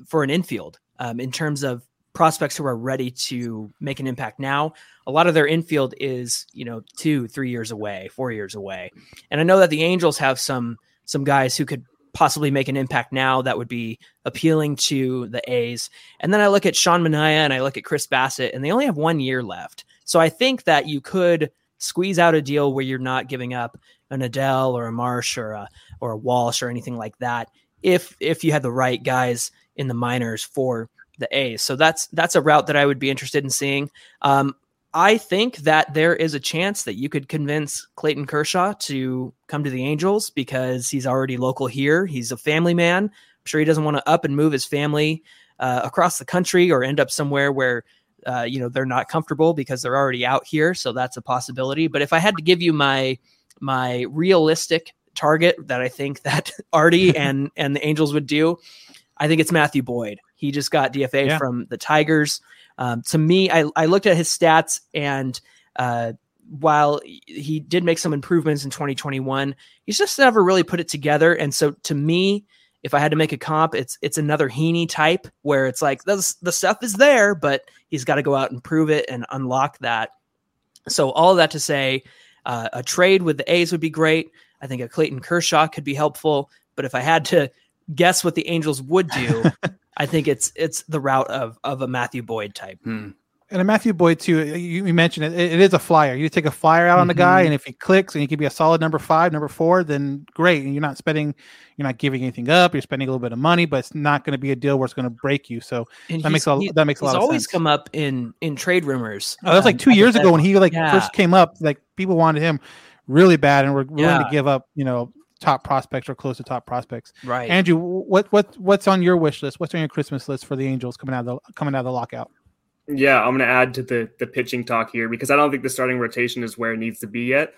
for an infield um, in terms of prospects who are ready to make an impact now. A lot of their infield is you know two three years away, four years away, and I know that the Angels have some some guys who could possibly make an impact now that would be appealing to the A's. And then I look at Sean Manaea and I look at Chris Bassitt, and they only have one year left. So I think that you could squeeze out a deal where you're not giving up an Adell or a Marsh or a or a Walsh or anything like that if if you had the right guys in the minors for the A's. So that's that's a route that I would be interested in seeing. Um, I think that there is a chance that you could convince Clayton Kershaw to come to the Angels because he's already local here. He's a family man. I'm sure he doesn't want to up and move his family uh, across the country or end up somewhere where uh, you know they're not comfortable because they're already out here. So that's a possibility. But if I had to give you my my realistic target that I think that Artie and and the Angels would do, I think it's Matthew Boyd. He just got DFA Yeah. from the Tigers. Um, to me, I, I looked at his stats and uh, while he did make some improvements in 2021, he's just never really put it together. And so to me, if I had to make a comp, it's it's another Heaney type where it's like the, the stuff is there, but he's got to go out and prove it and unlock that. So all that to say, uh, a trade with the A's would be great. I think a Clayton Kershaw could be helpful. But if I had to guess what the Angels would do, I think it's it's the route of of a Matthew Boyd type. Hmm. And a Matthew Boyd too. You, you mentioned it, it. Is a flyer. You take a flyer out on the guy, Mhm. and if he clicks and he can be a solid number five, number four, then great. And you're not spending, you're not giving anything up. You're spending a little bit of money, but it's not going to be a deal where it's going to break you. So And that makes a he- that makes a lot of always sense. come up in in trade rumors. Oh, that was like um, two years ago when he like Yeah. first came up. Like people wanted him really bad, and were willing Yeah. to give up, you know, top prospects or close to top prospects. right. Andrew, what what what's on your wish list? What's on your Christmas list for the Angels coming out of the coming out of the lockout? Yeah, I'm going to add to the the pitching talk here because I don't think the starting rotation is where it needs to be yet.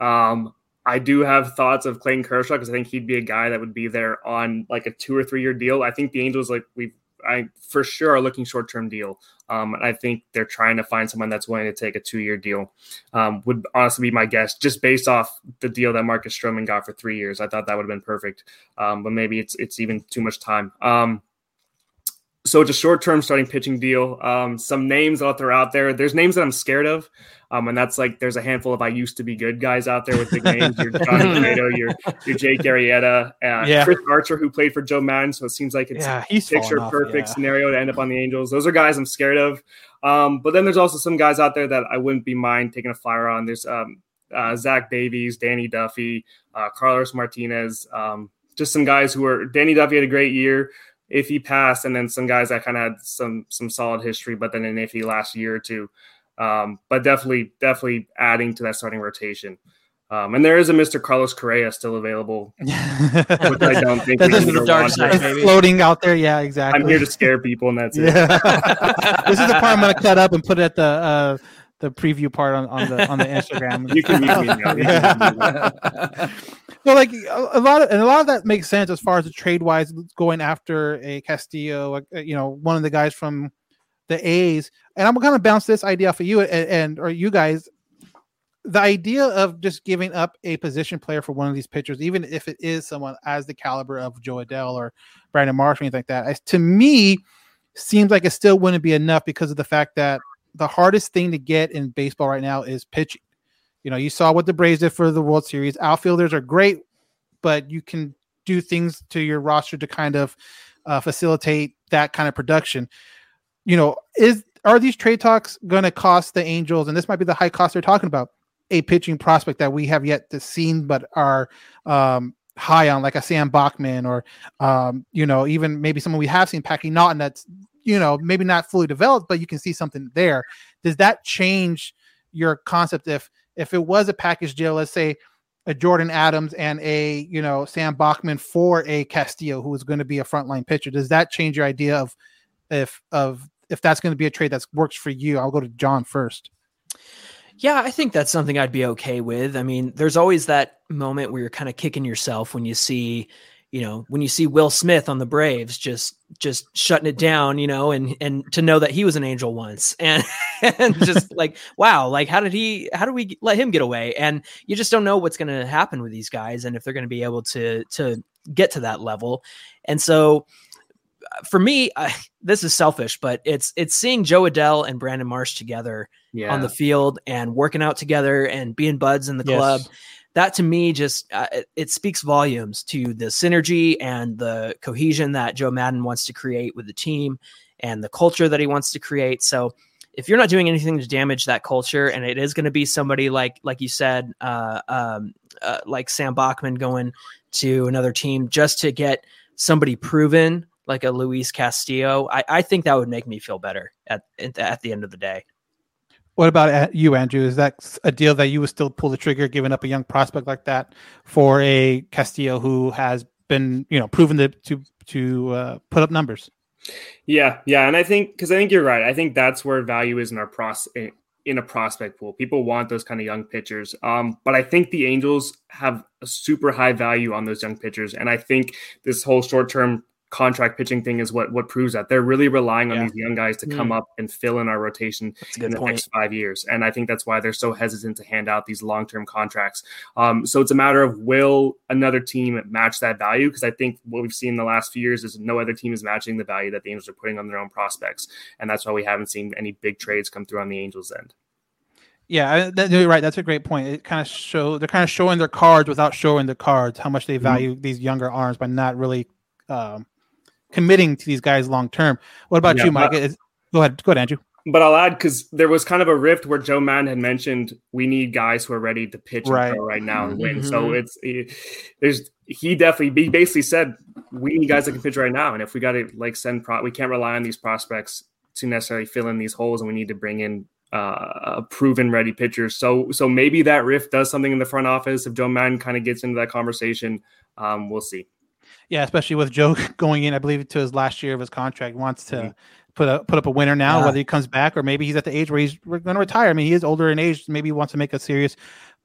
Um, I do have thoughts of Clayton Kershaw because I think he'd be a guy that would be there on like a two or three year deal. I think the Angels, like we've I for sure are looking short term deal. Um, and I think they're trying to find someone that's willing to take a two year deal. Um, would honestly be my guess, just based off the deal that Marcus Stroman got for three years. I thought that would have been perfect, um, but maybe it's it's even too much time. Um, so it's a short-term starting pitching deal. Um, some names that throw out there. There's names that I'm scared of, um, and that's like there's a handful of I used to be good guys out there with big names. Your Johnny Tomato, your your Jake Arrieta, uh, Yeah. Chris Archer, who played for Joe Maddon. So it seems like it's Yeah, picture perfect yeah. scenario to end up on the Angels. Those are guys I'm scared of. Um, but then there's also some guys out there that I wouldn't be mind taking a flyer on. There's um, uh, Zach Davies, Danny Duffy, uh, Carlos Martinez. Um, just some guys who are. Danny Duffy had a great year. If he passed, and then some guys that kind of had some some solid history, but then an iffy last year or two. Um, but definitely, definitely adding to that starting rotation. Um, and there is a Mr. Carlos Correa still available, which I don't think That's we the dark side, with. floating out there. Yeah, exactly. I'm here to scare people, and that's it. This is the part I'm going to cut up and put at the uh, the preview part on, on the on the Instagram. You can mute me now. So like a, lot of and a lot of that makes sense as far as the trade wise going after a Castillo, uh, you know, one of the guys from the A's. And I'm gonna bounce this idea off of you and, and or you guys. The idea of just giving up a position player for one of these pitchers, even if it is someone as the caliber of Jo Adell or Brandon Marsh or anything like that, as- to me seems like it still wouldn't be enough because of the fact that the hardest thing to get in baseball right now is pitching. You know, you saw what the Braves did for the World Series. Outfielders are great, but you can do things to your roster to kind of uh, facilitate that kind of production. You know, is are these trade talks going to cost the Angels? And this might be the high cost they're talking about a pitching prospect that we have yet to seen, but are um, high on, like a Sam Bachman, or um, you know, even maybe someone we have seen, Packy Naughton, that's you know maybe not fully developed, but you can see something there. Does that change your concept if if it was a package deal? Let's say a Jordyn Adams and a you know Sam Bachman for a Castillo who is going to be a frontline pitcher. Does that change your idea of if of if that's going to be a trade that works for you? I'll go to John first. Yeah, I think that's something I'd be okay with. I mean, there's always that moment where you're kind of kicking yourself when you see, you know, when you see Will Smith on the Braves just just shutting it down, you know, and and to know that he was an angel once and and just like, wow, like how did he how do we let him get away? And you just don't know what's going to happen with these guys and if they're going to be able to to get to that level. And so uh, for me, I, this is selfish, but it's it's seeing Jo Adell and Brandon Marsh together Yeah. on the field and working out together and being buds in the Yes. club. That to me just uh, it, it speaks volumes to the synergy and the cohesion that Joe Maddon wants to create with the team and the culture that he wants to create. So if you're not doing anything to damage that culture, and it is going to be somebody like like you said, uh, um, uh, like Sam Bachman going to another team just to get somebody proven like a Luis Castillo, I, I think that would make me feel better at at the- at the end of the day. What about uh, you, Andrew? Is that a deal that you would still pull the trigger, giving up a young prospect like that for a Castillo who has been, you know, proven to to to uh, put up numbers? Yeah, yeah, and I think because I think you're right. I think that's where value is in our pros in a prospect pool. People want those kind of young pitchers. Um, but I think the Angels have a super high value on those young pitchers, and I think this whole short term contract pitching thing is what what proves that they're really relying on Yeah. these young guys to come up and fill in our rotation That's in the point. next five years. And I think that's why they're so hesitant to hand out these long term contracts. Um, so it's a matter of will another team match that value? Because I think what we've seen in the last few years is no other team is matching the value that the Angels are putting on their own prospects. And that's why we haven't seen any big trades come through on the Angels end. Yeah, that, you're right. That's a great point. It kind of show they're kind of showing their cards without showing the cards. How much they value these younger arms by not really um, committing to these guys long term. What about Yeah, you, Mike? but- go ahead, go ahead, Andrew. But I'll add because there was kind of a rift where Joe Maddon had mentioned we need guys who are ready to pitch Right. throw right now and win. Mhm. So it's it, there's he definitely he basically said we need guys that can pitch right now, and if we got to like send pro, we can't rely on these prospects to necessarily fill in these holes, and we need to bring in uh, a proven ready pitchers. So so maybe that rift does something in the front office. If Joe Maddon kind of gets into that conversation, um, we'll see. Yeah, especially with Joe going in, I believe to his last year of his contract, wants to put a put up a winner now, Yeah. whether he comes back or maybe he's at the age where he's going to retire. I mean, he is older in age. Maybe he wants to make a serious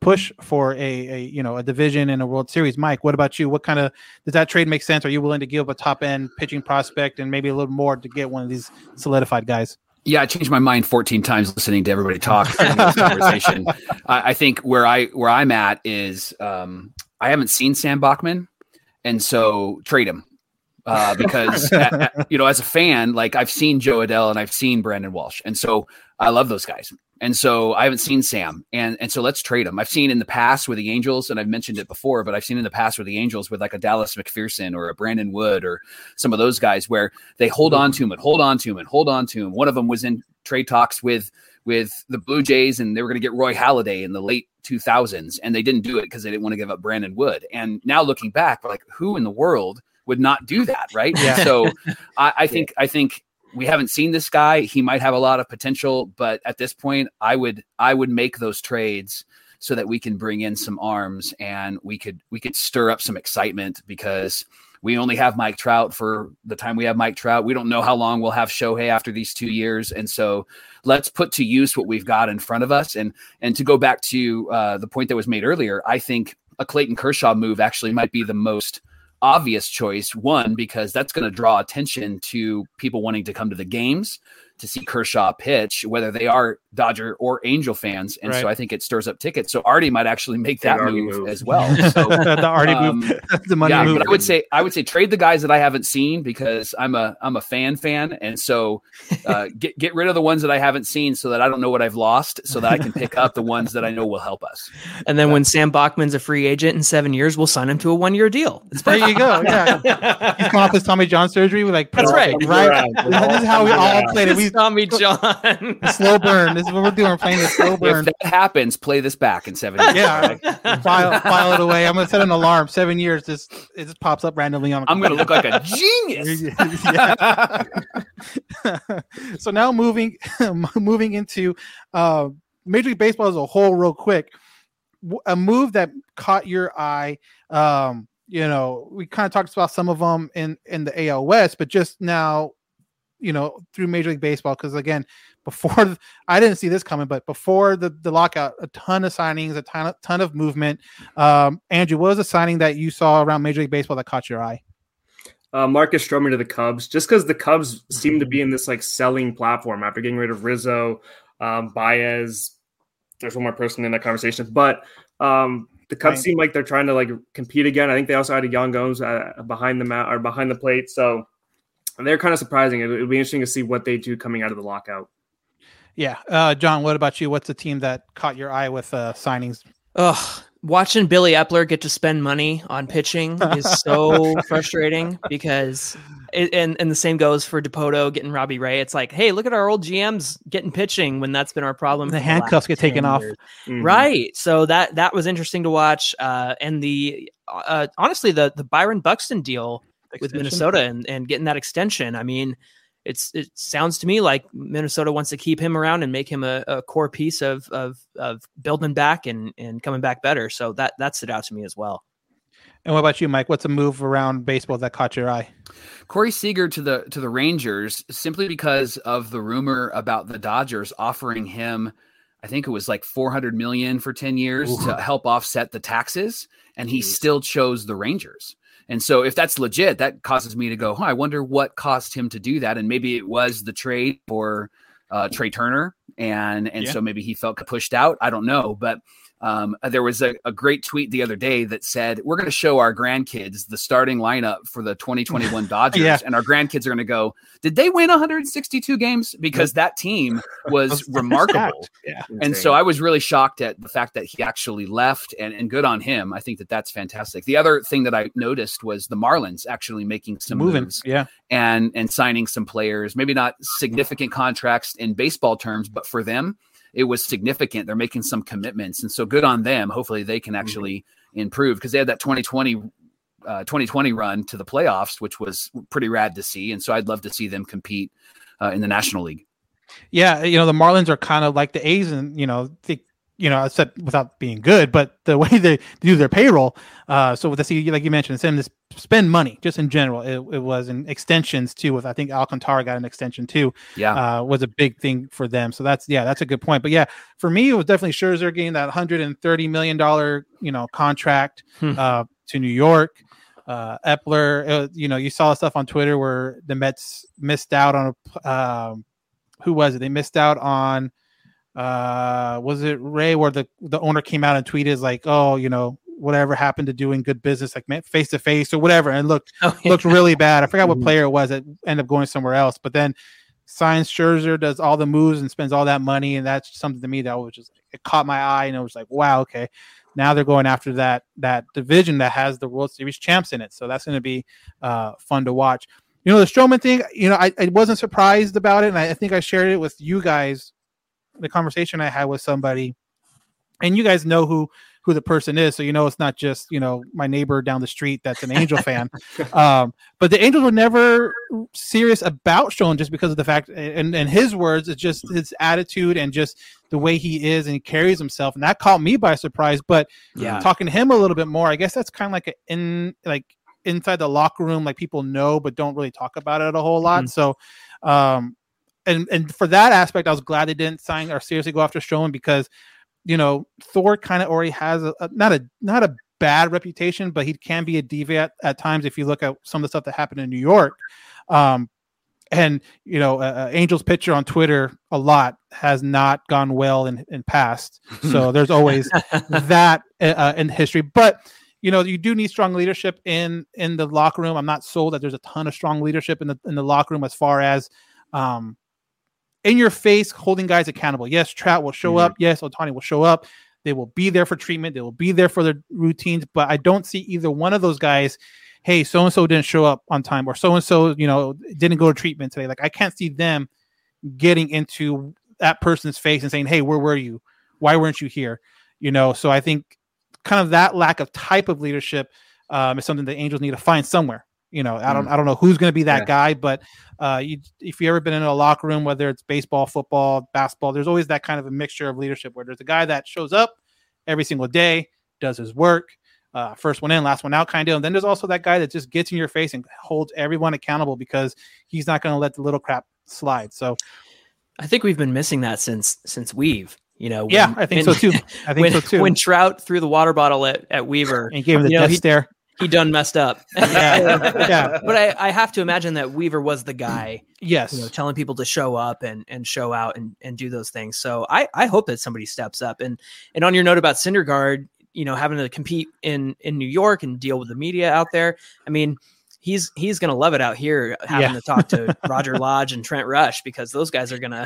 push for a, a you know a division and a World Series. Mike, what about you? What kind of does that trade make sense? Are you willing to give up a top end pitching prospect and maybe a little more to get one of these solidified guys? Yeah, I changed my mind 14 times listening to everybody talk in this conversation. I, I think where I where I'm at is um, I haven't seen Sam Bachman, and so trade him uh, because uh, uh, a- a- you know as a fan, like I've seen Jo Adell and I've seen Brandon Walsh, and so I love those guys. And so I haven't seen Sam, and and so let's trade him. I've seen in the past with the Angels, and I've mentioned it before, but I've seen in the past with the Angels with like a Dallas McPherson or a Brandon Wood or some of those guys where they hold mm-hmm. on to him and hold on to him and hold on to him. One of them was in trade talks with with the Blue Jays, and they were going to get Roy Halladay in the late 2000s, and they didn't do it because they didn't want to give up Brandon Wood. And now looking back, like who in the world would not do that, right? Yeah. So I, I think I think we haven't seen this guy. He might have a lot of potential, but at this point, I would I would make those trades so that we can bring in some arms and we could we could stir up some excitement because we only have Mike Trout for the time we have Mike Trout. We don't know how long we'll have Shohei after these two years, and so let's put to use what we've got in front of us. And and to go back to uh, the point that was made earlier, I think a Clayton Kershaw move actually might be the most obvious choice. One because that's going to draw attention to people wanting to come to the games to see Kershaw pitch, whether they are Dodger or Angel fans. And so I think it stirs up tickets. So Artie might actually make that move, move. as well. So the Artie um, move, the money yeah, move. but I would say I would say trade the guys that I haven't seen because I'm a I'm a fan fan, and so uh, get get rid of the ones that I haven't seen so that I don't know what I've lost, so that I can pick up the ones that I know will help us. And then when Sam Bachman's a free agent in seven years, we'll sign him to a one year deal. It's there you go. Yeah, he's coming off his Tommy John surgery. With like, That's right. right. This is how we all played it. We Tommy John. slow burn. This is what we're doing. We're playing the slow If that happens, play this back in seven years. Yeah, file, file it away. I'm gonna set an alarm. Seven years. This it just pops up randomly on. I'm going to look like a genius. So now moving moving into uh, Major League Baseball as a whole, real quick. A move that caught your eye. Um, you know, we kind of talked about some of them in in the AL West, but just now, you know, through Major League Baseball, because again, before I didn't see this coming, but before the, the lockout, a ton of signings, a ton of, ton of movement. Um, Andrew, what was a signing that you saw around Major League Baseball that caught your eye? uh, Marcus Stroman to the Cubs, just because the Cubs seem to be in this like selling platform after getting rid of Rizzo, um, Baez. There's one more person in that conversation, but um, the Cubs Right. seem like they're trying to like compete again. I think they also had a Yan Gomes uh, behind the mat or behind the plate, so they're kind of surprising. It would be interesting to see what they do coming out of the lockout. Yeah, uh, John. What about you? What's the team that caught your eye with uh, signings? Ugh, watching Billy Eppler get to spend money on pitching is so frustrating because, it, and and the same goes for Dipoto getting Robbie Ray. It's like, hey, look at our old GMs getting pitching when that's been our problem. The handcuffs last get taken 10 off. years. Mhm. right? So that that was interesting to watch. Uh, and the uh, honestly, the the Byron Buxton deal with Minnesota and, and getting that extension. I mean, it's it sounds to me like Minnesota wants to keep him around and make him a, a core piece of of of building back and and coming back better. So that that stood out to me as well. And what about you, Mike? What's a move around baseball that caught your eye? Corey Seager to the to the Rangers simply because of the rumor about the Dodgers offering him I think it was like 400 million for 10 years to help offset the taxes and he Jeez. still chose the Rangers. And so if that's legit that causes me to go, huh, I wonder what caused him to do that. And maybe it was the trade for uh, Trea Turner and and Yeah. so maybe he felt pushed out, I don't know, but um, there was a, a great tweet the other day that said, We're going to show our grandkids the starting lineup for the 2021 Dodgers. Yeah. And our grandkids are going to go, Did they win 162 games? Because that team was remarkable. Yeah. And so I was really shocked at the fact that he actually left and, and good on him. I think that that's fantastic. The other thing that I noticed was the Marlins actually making some moving. moves Yeah. and and signing some players, maybe not significant contracts in baseball terms, but for them, it was significant. They're making some commitments, and so good on them. Hopefully, they can actually improve because they had that 2020 uh, 2020 run to the playoffs, which was pretty rad to see. And so I'd love to see them compete uh, in the National League. Yeah, you know the Marlins are kind of like the A's, and you know they, you know, I said without being good, but the way they do their payroll. Uh, so with the see, like you mentioned, same this spend money just in general. It, it was in extensions too. With I think Alcantara got an extension too. Yeah, uh, was a big thing for them. So that's yeah, that's a good point. But yeah, for me, it was definitely Scherzer getting that 130 million dollar you know contract Hmm. uh, to New York. Uh, Eppler, uh, you know, you saw stuff on Twitter where the Mets missed out on a um, who was it? They missed out on uh was it Ray where the the owner came out and tweeted like, oh, you know, whatever happened to doing good business like face to face or whatever, and looked Oh, yeah. looked really bad. I forgot what Mhm. player it was that ended up going somewhere else, but then signs Scherzer does all the moves and spends all that money, and that's something to me that was just it caught my eye, and it was like, wow, okay, now they're going after that that division that has the World Series champs in it, so that's going to be uh, fun to watch. You know, the Stroman thing, you know, I, I wasn't surprised about it, and I, I think I shared it with you guys. The conversation I had with somebody, and you guys know who who the person is, so you know it's not just you know my neighbor down the street that's an Angel fan. Um, but the Angels were never serious about Stroman just because of the fact, and and his words, it's just his attitude and just the way he is and he carries himself, and that caught me by surprise. But Yeah. talking to him a little bit more, I guess that's kind of like a in like inside the locker room, like people know but don't really talk about it a whole lot. Mhm. So, um, and and for that aspect, I was glad they didn't sign or seriously go after Stroman because, you know, Thor kind of already has a, a not a not a bad reputation, but he can be a diva at, times if you look at some of the stuff that happened in New York. Um, and you know, uh, uh, Angel's picture on Twitter a lot has not gone well in in past. So there's always that uh, in history, but you know you do need strong leadership in in the locker room. I'm not sold that there's a ton of strong leadership in the in the locker room as far as um in your face holding guys accountable. Yes, Trout will show up. Yes, Ohtani will show up. They will be there for treatment. They will be there for their routines. But I don't see either one of those guys. Hey, so and so didn't show up on time, or so and so, you know, didn't go to treatment today. Like I can't see them getting into that person's face and saying, "Hey, where were you? Why weren't you here?" You know. So I think kind of that lack of type of leadership um, is something the Angels need to find somewhere. You know, I don't, I don't know who's going to be that Yeah. guy, but uh, you, if you ever been in a locker room, whether it's baseball, football, basketball, there's always that kind of a mixture of leadership where there's a guy that shows up every single day, does his work, uh, first one in, last one out, kind of. And then there's also that guy that just gets in your face and holds everyone accountable because he's not going to let the little crap slide. So I think we've been missing that since since Weave. You know, yeah, I think when- so too. I think when, so too. when Trout threw the water bottle at, at Weaver, and gave him the you know, death he- stare. He done messed up. Yeah, yeah. But I, I have to imagine that Weaver was the guy, Yes. you know, telling people to show up and and show out and and do those things. So I I hope that somebody steps up. And and on your note about Syndergaard, you know, having to compete in in New York and deal with the media out there. I mean. He's he's gonna love it out here having Yeah. to talk to Roger Lodge and Trent Rush because those guys are gonna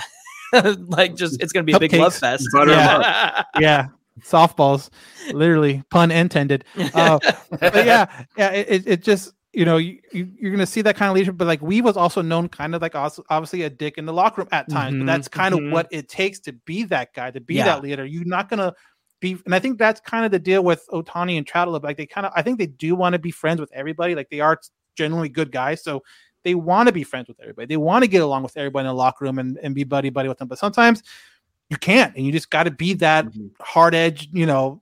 like just it's gonna be a big love fest. Butter 'em Yeah. yeah, softballs, literally pun intended. Uh, but yeah, yeah, it, it- it just you know you, you you're gonna see that kind of leadership, but like we was also known kind of like also, obviously a dick in the locker room at times, Mhm, but that's kind mhm. of what it takes to be that guy, to be Yeah. that leader. You're not gonna be, and I think that's kind of the deal with Ohtani and Trout. a little bit. Like they kind of, I think they do want to be friends with everybody. Like they are generally good guys, so they want to be friends with everybody. They want to get along with everybody in the locker room and, and be buddy buddy with them. But sometimes you can't, and you just got to be that mm-hmm. hard edge, you know,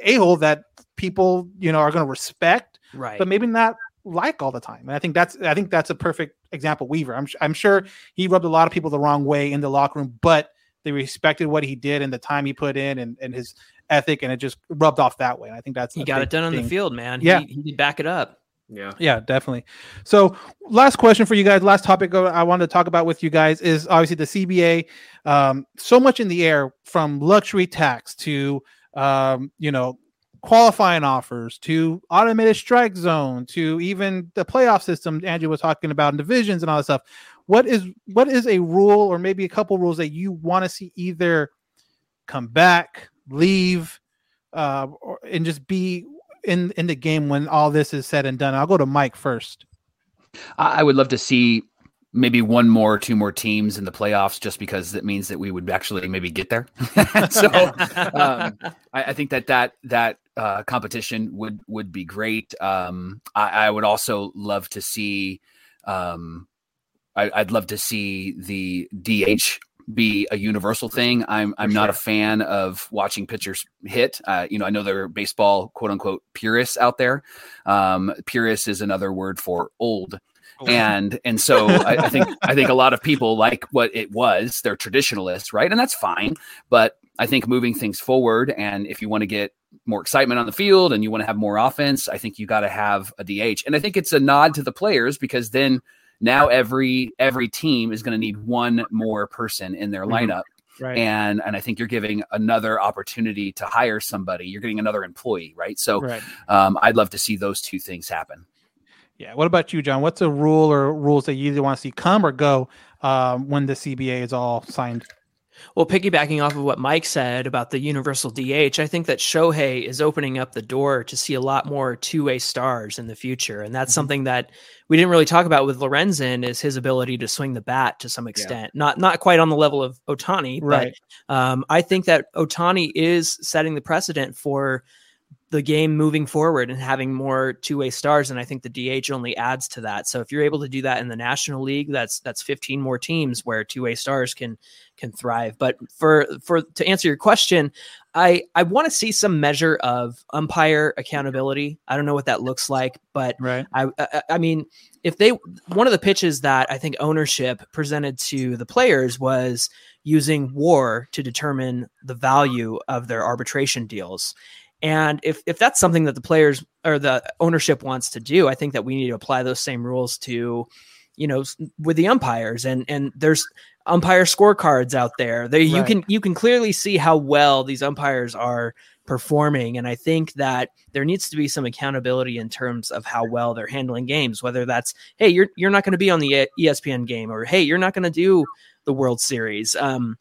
a hole that people you know are going to respect, right. but maybe not like all the time. And I think that's I think that's a perfect example. Weaver, I'm I'm sure he rubbed a lot of people the wrong way in the locker room, but they respected what he did and the time he put in and, and his ethic, and it just rubbed off that way. And I think that's he got it done on the field, man. Yeah. he, he did back it up. Yeah. Yeah, definitely. So, last question for you guys. Last topic I wanted to talk about with you guys is obviously the CBA. Um, so much in the air from luxury tax to, um, you know, qualifying offers to automated strike zone to even the playoff system Andrew was talking about and divisions and all that stuff. What is what is a rule or maybe a couple rules that you want to see either come back, leave, uh, or, and just be in in the game when all this is said and done. I'll go to Mike first. I would love to see maybe one more, two more teams in the playoffs, just because that means that we would actually maybe get there. so um, I, I think that that that uh, competition would would be great. Um, I, I would also love to see. Um, I, I'd love to see the DH be a universal thing. I'm I'm not a fan of watching pitchers hit. Uh, you know, I know there are baseball quote unquote purists out there. Um, purist is another word for old. And and so I, I think I think a lot of people like what it was. They're traditionalists, right? And that's fine. But I think moving things forward, and if you want to get more excitement on the field and you want to have more offense, I think you got to have a DH. And I think it's a nod to the players because then now every every team is going to need one more person in their Mm-hmm. lineup. Right. And and I think you're giving another opportunity to hire somebody. You're getting another employee, right? So Right. um, I'd love to see those two things happen. Yeah. What about you, John? What's a rule or rules that you either want to see come or go um, when the CBA is all signed? Well, piggybacking off of what Mike said about the universal DH, I think that Shohei is opening up the door to see a lot more two-way stars in the future, and Mm-hmm. that's something that we didn't really talk about with Lorenzen is his ability to swing the bat to some extent. Not not quite on the level of Ohtani, Right. but um, I think that Ohtani is setting the precedent for the game moving forward and having more two-way stars and I think the DH only adds to that. So if you're able to do that in the National League, that's that's 15 more teams where two-way stars can can thrive. But for for to answer your question, I I want to see some measure of umpire accountability. I don't know what that looks like, but Right. I, I I mean, if they one of the pitches that I think ownership presented to the players was using WAR to determine the value of their arbitration deals. And if if that's something that the players or the ownership wants to do, I think that we need to apply those same rules to, you know, with the umpires. And and there's umpire scorecards out there. There you can you can clearly see how well these umpires are performing. And I think that there needs to be some accountability in terms of how well they're handling games. Whether that's hey, you're you're not going to be on the ESPN game, or hey, you're not going to do the World Series. Um,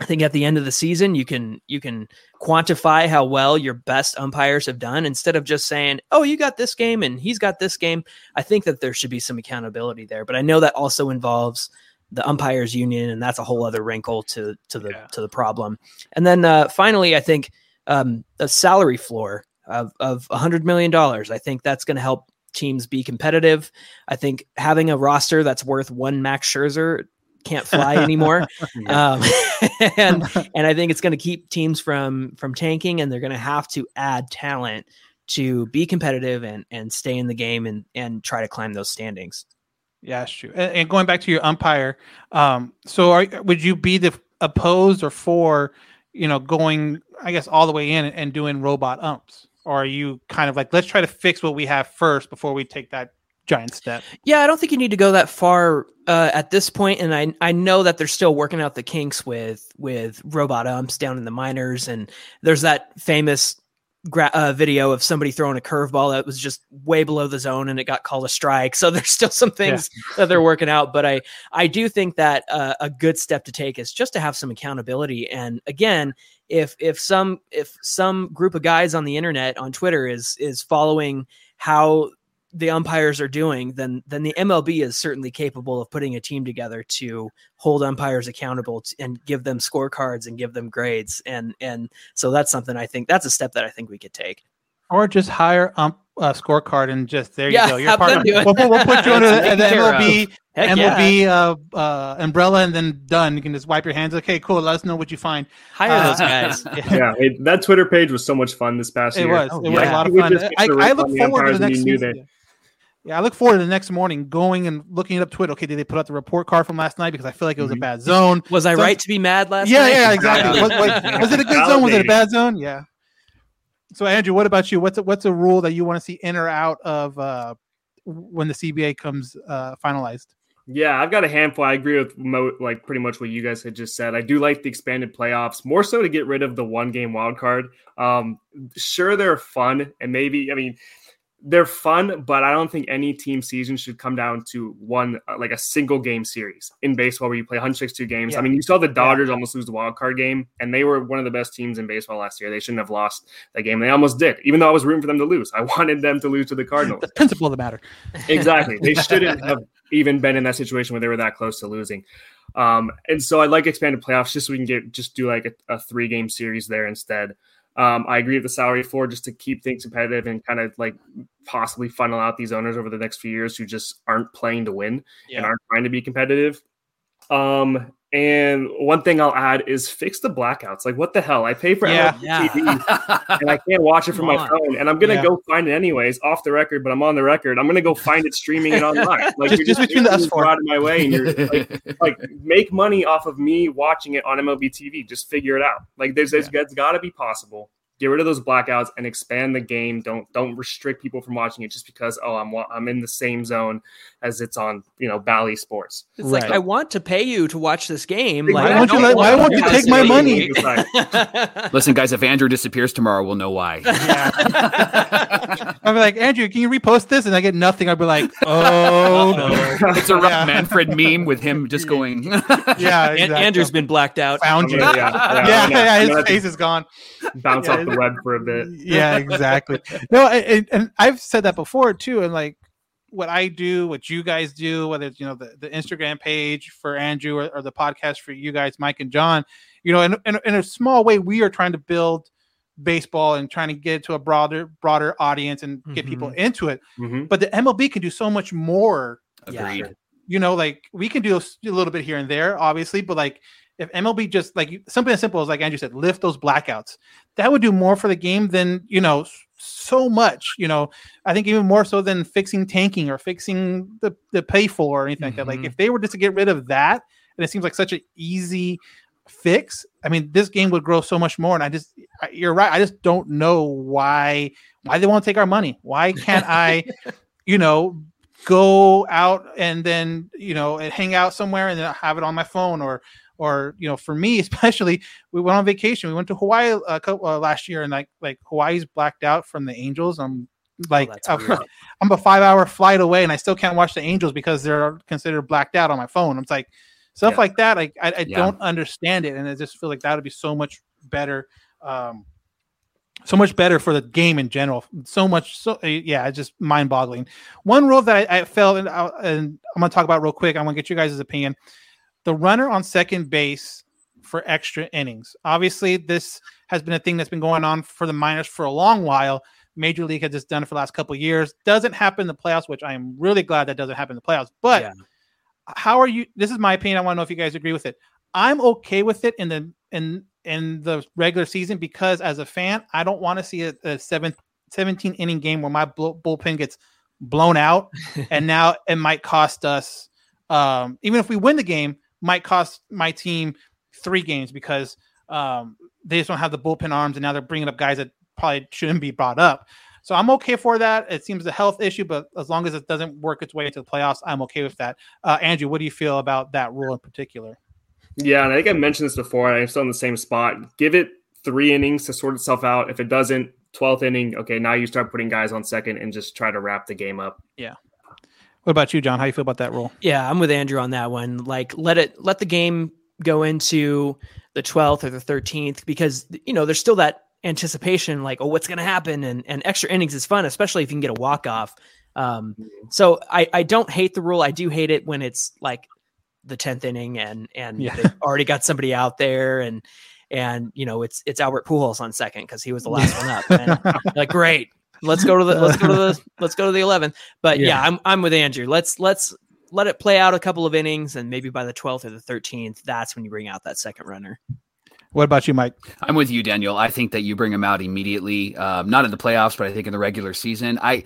I think at the end of the season, you can you can quantify how well your best umpires have done instead of just saying, "Oh, you got this game and he's got this game." I think that there should be some accountability there, but I know that also involves the umpires union, and that's a whole other wrinkle to to the to the problem. And then uh, finally, I think um, a salary floor of of a hundred million dollars. I think that's going to help teams be competitive. I think having a roster that's worth one Max Scherzer can't fly anymore. um, and and I think it's going to keep teams from from tanking, and they're going to have to add talent to be competitive and and stay in the game and and try to climb those standings. Yeah, that's true. And, and going back to your umpire, um, so are, would you be the opposed or for, you know, going, I guess, all the way in and doing robot umps? Or are you kind of like, let's try to fix what we have first before we take that giant step? Yeah, I don't think you need to go that far uh, at this point, and I I know that they're still working out the kinks with with robot umps down in the minors, and there's that famous gra- uh, video of somebody throwing a curveball that was just way below the zone and it got called a strike. So there's still some things that they're working out, but I I do think that uh, a good step to take is just to have some accountability. And again, if if some if some group of guys on the internet on Twitter is is following how the umpires are doing, then then the MLB is certainly capable of putting a team together to hold umpires accountable t- and give them scorecards and give them grades. And and so that's something I think that's a step that I think we could take. Or just hire ump uh, scorecard and just there Yeah, you go. You're part of, we'll, put- we'll put you under the, the care of. MLB yeah. MLB uh, uh, umbrella and then done. You can just wipe your hands. Okay, cool. Let us know what you find. Hire Uh, those guys. yeah, it, that Twitter page was so much fun this past It year. was. Oh, it was a lot of fun. I, the I look forward to umpires the and next you knew season. They- Yeah, I look forward to the next morning going and looking it up Twitter. Okay, did they put out the report card from last night because I feel like it was a Mhm. bad zone? Was I So- right to be mad last yeah, night? yeah, yeah, exactly. was, was- was it a good zone? Was it a bad zone? Yeah. So Andrew, what about you? What's a, what's a rule that you want to see in or out of uh, when the CBA comes uh, finalized? Yeah, I've got a handful. I agree with mo- like pretty much what you guys had just said. I do like the expanded playoffs more so to get rid of the one game wild card. Um, sure, they're fun and maybe I mean they're fun, but I don't think any team season should come down to one uh, like a single game series in baseball where you play 162 games. Yeah. I mean, you saw the Dodgers almost lose the wild card game, and they were one of the best teams in baseball last year. They shouldn't have lost that game. They almost did, even though I was rooting for them to lose. I wanted them to lose to the Cardinals. The principle of the matter. exactly. They shouldn't have even been in that situation where they were that close to losing. Um, and so I'd like expanded playoffs just so we can get just do like a, a three game series there instead. Um, I agree with the salary floor just to keep things competitive and kind of like possibly funnel out these owners over the next few years who just aren't playing to win and aren't trying to be competitive. Um, And one thing I'll add is fix the blackouts. Like, what the hell? I pay for Yeah. MLB Yeah. TV and I can't watch it from my phone. And I'm gonna Yeah. go find it anyways, off the record. But I'm on the record. I'm gonna go find it streaming it online. Like, Just- you're just between making us me four. out of my way, and you're like, like make money off of me watching it on MLB TV. Just figure it out. Like, there's, there's it's got to be possible. Get rid of those blackouts and expand the game. Don't don't restrict people from watching it just because oh I'm I'm in the same zone as it's on you know Bally Sports. It's like I want to pay you to watch this game. Like, Why I won't you let- why want won't you to take my money? Listen, guys, if Andrew disappears tomorrow, we'll know why. I'll be like, Andrew, can you repost this? And I get nothing. I'll be like, oh no. it's a Rob Yeah. Manfred meme with him just going. Yeah, exactly. Andrew's been blacked out. found you. Yeah, Yeah, yeah, yeah, I'm his face is gone. bounce Yeah, off the web for a bit. Yeah, exactly. no, and, and I've said that before too. And like what I do, what you guys do, whether it's you know the, the Instagram page for Andrew or, or the podcast for you guys, Mike and John, you know, in, in, in a small way, we are trying to build baseball and trying to get to a broader broader audience and get people into it. Mhm. But the MLB can do so much more Agreed. you know, like we can do a little bit here and there, obviously, but like if MLB just like something as simple as like Andrew said, lift those blackouts, that would do more for the game than you know so much. You know, I think even more so than fixing tanking or fixing the the pay for or anything like that. Like Mhm. if they were just to get rid of that, and it seems like such an easy fix. I mean, this game would grow so much more. And I just, I- you're right. I just don't know why why they want to take our money. Why can't I, you know, go out and then you know and hang out somewhere and then have it on my phone or or you know for me especially we went on vacation we went to hawaii a couple, uh, last year and like like hawaii's blacked out from the angels i'm like that's I'm- i'm a five hour flight away and i still can't watch the angels because they're considered blacked out on my phone i'm like stuff Yeah. like that like i, I Yeah. don't understand it and i just feel like that would be so much better um so much better for the game in general. So much, so uh, yeah, it's just mind boggling. One rule that I, I felt, and, I, and I'm going to talk about real quick. I'm going to get you guys' opinion. The runner on second base for extra innings. Obviously, this has been a thing that's been going on for the minors for a long while. Major League has just done it for the last couple of years. Doesn't happen in the playoffs, which I am really glad that doesn't happen in the playoffs. But Yeah. how are you? This is my opinion. I want to know if you guys agree with it. I'm okay with it in the in in the regular season because as a fan, I don't want to see a, a seven, 17 inning game where my bull, bullpen gets blown out, and now it might cost us. Um, even if we win the game, might cost my team three games because um, they just don't have the bullpen arms, and now they're bringing up guys that probably shouldn't be brought up. So I'm okay for that. It seems a health issue, but as long as it doesn't work its way into the playoffs, I'm okay with that. Uh, Andrew, what do you feel about that rule in particular? Yeah, and I think I mentioned this before, I'm still in the same spot. Give it three innings to sort itself out. If it doesn't, 12th inning, okay, now you start putting guys on second and just try to wrap the game up. What about you, John? How you feel about that rule? Yeah, I'm with Andrew on that one. Like let it let the game go into the 12th or the 13th because you know there's still that anticipation like oh what's going to happen and and extra innings is fun especially if you can get a walk off. Um so I I don't hate the rule. I do hate it when it's like the 10th inning and and Yeah. they've already got somebody out there and and you know it's it's Albert Pujols on second cuz he was the last one up. And like great. Let's go to the let's go to the let's go to the 11th. But yeah, Yeah. I'm I'm with Andrew. Let's let's let it play out a couple of innings and maybe by the 12th or the 13th that's when you bring out that second runner. What about you, Mike? I'm with you, Daniel. I think that you bring them out immediately, um, not in the playoffs, but I think in the regular season. I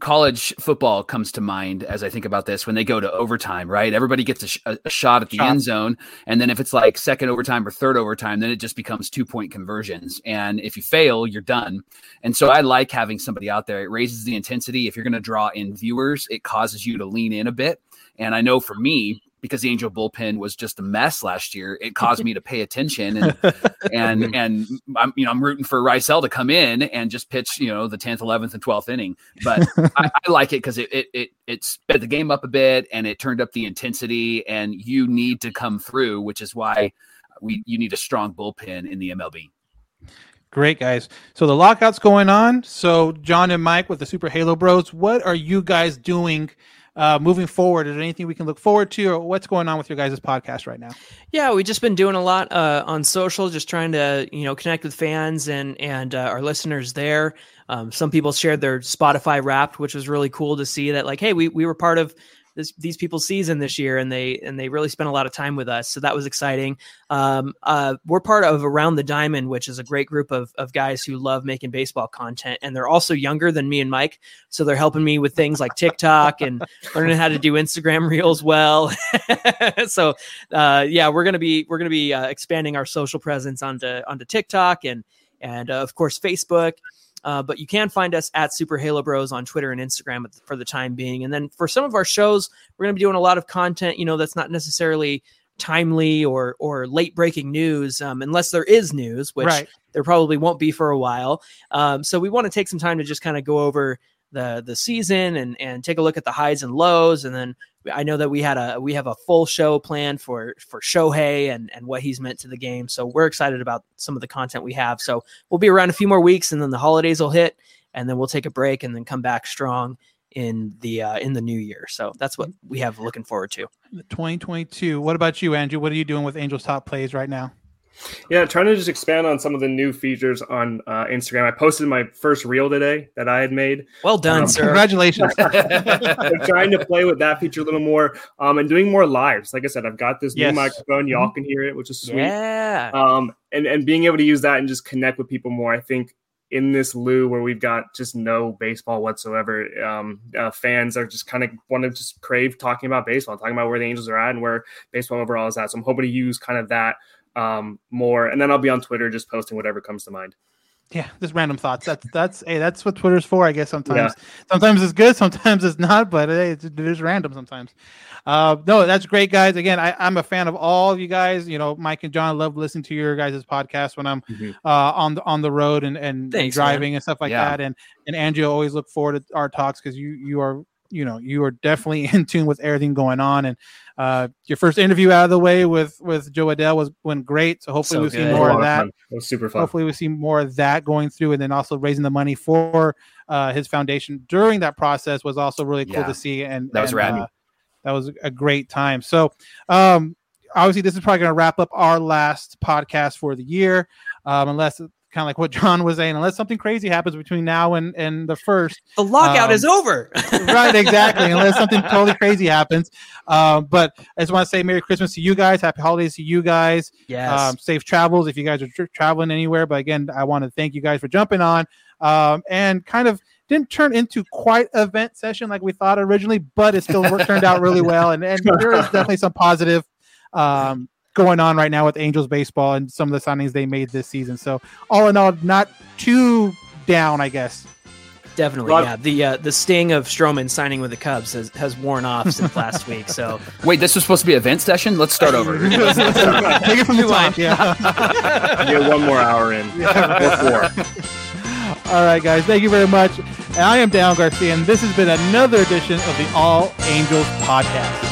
college football comes to mind as I think about this when they go to overtime, right? Everybody gets a, sh- a shot at the Shot. end zone, and then if it's like second overtime or third overtime, then it just becomes two point conversions. And if you fail, you're done. And so I like having somebody out there. It raises the intensity. If you're going to draw in viewers, it causes you to lean in a bit. And I know for me, because the Angel bullpen was just a mess last year, it caused me to pay attention and and and I'm you know I'm rooting for Raisel to come in and just pitch you know the tenth, eleventh, and twelfth inning. But I, I like it because it, it it it sped the game up a bit and it turned up the intensity. And you need to come through, which is why we you need a strong bullpen in the MLB. Great guys. So the lockout's going on. So John and Mike with the Super Halo Bros, what are you guys doing uh, moving forward? Is there anything we can look forward to, or what's going on with your guys' podcast right now? Yeah, we've just been doing a lot uh, on social, just trying to you know connect with fans and and uh, our listeners there. Um, some people shared their Spotify Wrapped, which was really cool to see that. Like, hey, we we were part of this, these people's season this year, and they and they really spent a lot of time with us. So that was exciting. Um, uh, we're part of Around the Diamond, which is a great group of of guys who love making baseball content, and they're also younger than me and Mike, so they're helping me with things like TikTok and learning how to do Instagram Reels well. so uh, yeah, we're gonna be we're gonna be uh, expanding our social presence onto onto TikTok and and uh, of course Facebook. Uh, but you can find us at Super Halo Bros on Twitter and Instagram for the time being. And then for some of our shows, we're going to be doing a lot of content, you know, that's not necessarily timely or or late breaking news, um, unless there is news, which Right. there probably won't be for a while. Um, so we want to take some time to just kind of go over the the season and and take a look at the highs and lows, and then I know that we had a we have a full show planned for for Shohei and and what he's meant to the game. So we're excited about some of the content we have. So we'll be around a few more weeks, and then the holidays will hit, and then we'll take a break, and then come back strong in the uh, in the new year. So that's what we have looking forward to. 2022. What about you, Andrew? What are you doing with Angels Top Plays right now? Yeah, trying to just expand on some of the new features on uh, Instagram. I posted my first reel today that I had made. Well done, Um, sir. Congratulations. I'm trying to play with that feature a little more um, and doing more lives. Like I said, I've got this Yes. new microphone. Y'all can hear it, which is sweet. Yeah. Um, and, and being able to use that and just connect with people more. I think in this loo where we've got just no baseball whatsoever, um, uh, fans are just kind of want to just crave talking about baseball, talking about where the Angels are at and where baseball overall is at. So I'm hoping to use kind of that um, more. And then I'll be on Twitter just posting whatever comes to mind. yeah, just random thoughts. That's that's hey, that's what Twitter's for, I guess. Sometimes, sometimes it's good, sometimes it's not, but hey, it's, it is random sometimes. Uh, no, that's great, guys. Again, I, I'm a fan of all of you guys. You know, Mike and John, I love listening to your guys' podcast when I'm Mhm. uh, on the on the road and and, and Thanks, man. driving and stuff like Yeah. that. And and Andrew always look forward to our talks because you you are you know you are definitely in tune with everything going on. And uh, your first interview out of the way with with Jo Adell was went great. So hopefully So we'll see good. It more of that fun. It was super fun. hopefully we see more of that going through and then also raising the money for uh, his foundation during that process was also really cool Yeah. to see and That was and, rad. uh, that was a great time so um obviously this is probably going to wrap up our last podcast for the year um unless kind of like what john was saying unless something crazy happens between now and and the first The lockout Um, is over. right exactly unless something totally crazy happens um but i just want to say merry christmas to you guys happy holidays to you guys yes. um, safe travels if you guys are tra- traveling anywhere. But again, I want to thank you guys for jumping on um, and kind of didn't turn into quite event session like we thought originally, but it still worked, turned out really well. And, and there is definitely some positive um, going on right now with Angels baseball and some of the signings they made this season. So all in all, not too down, I guess. Definitely, Lot- yeah. The uh, the sting of Stroman signing with the Cubs has, has worn off since last week. So Wait, this was supposed to be a vent session. Let's start over. Take it from the top. Yeah. Get one more hour in. Or four. All right, guys. Thank you very much. I am Dan Garcia, and this has been another edition of the All Angels podcast.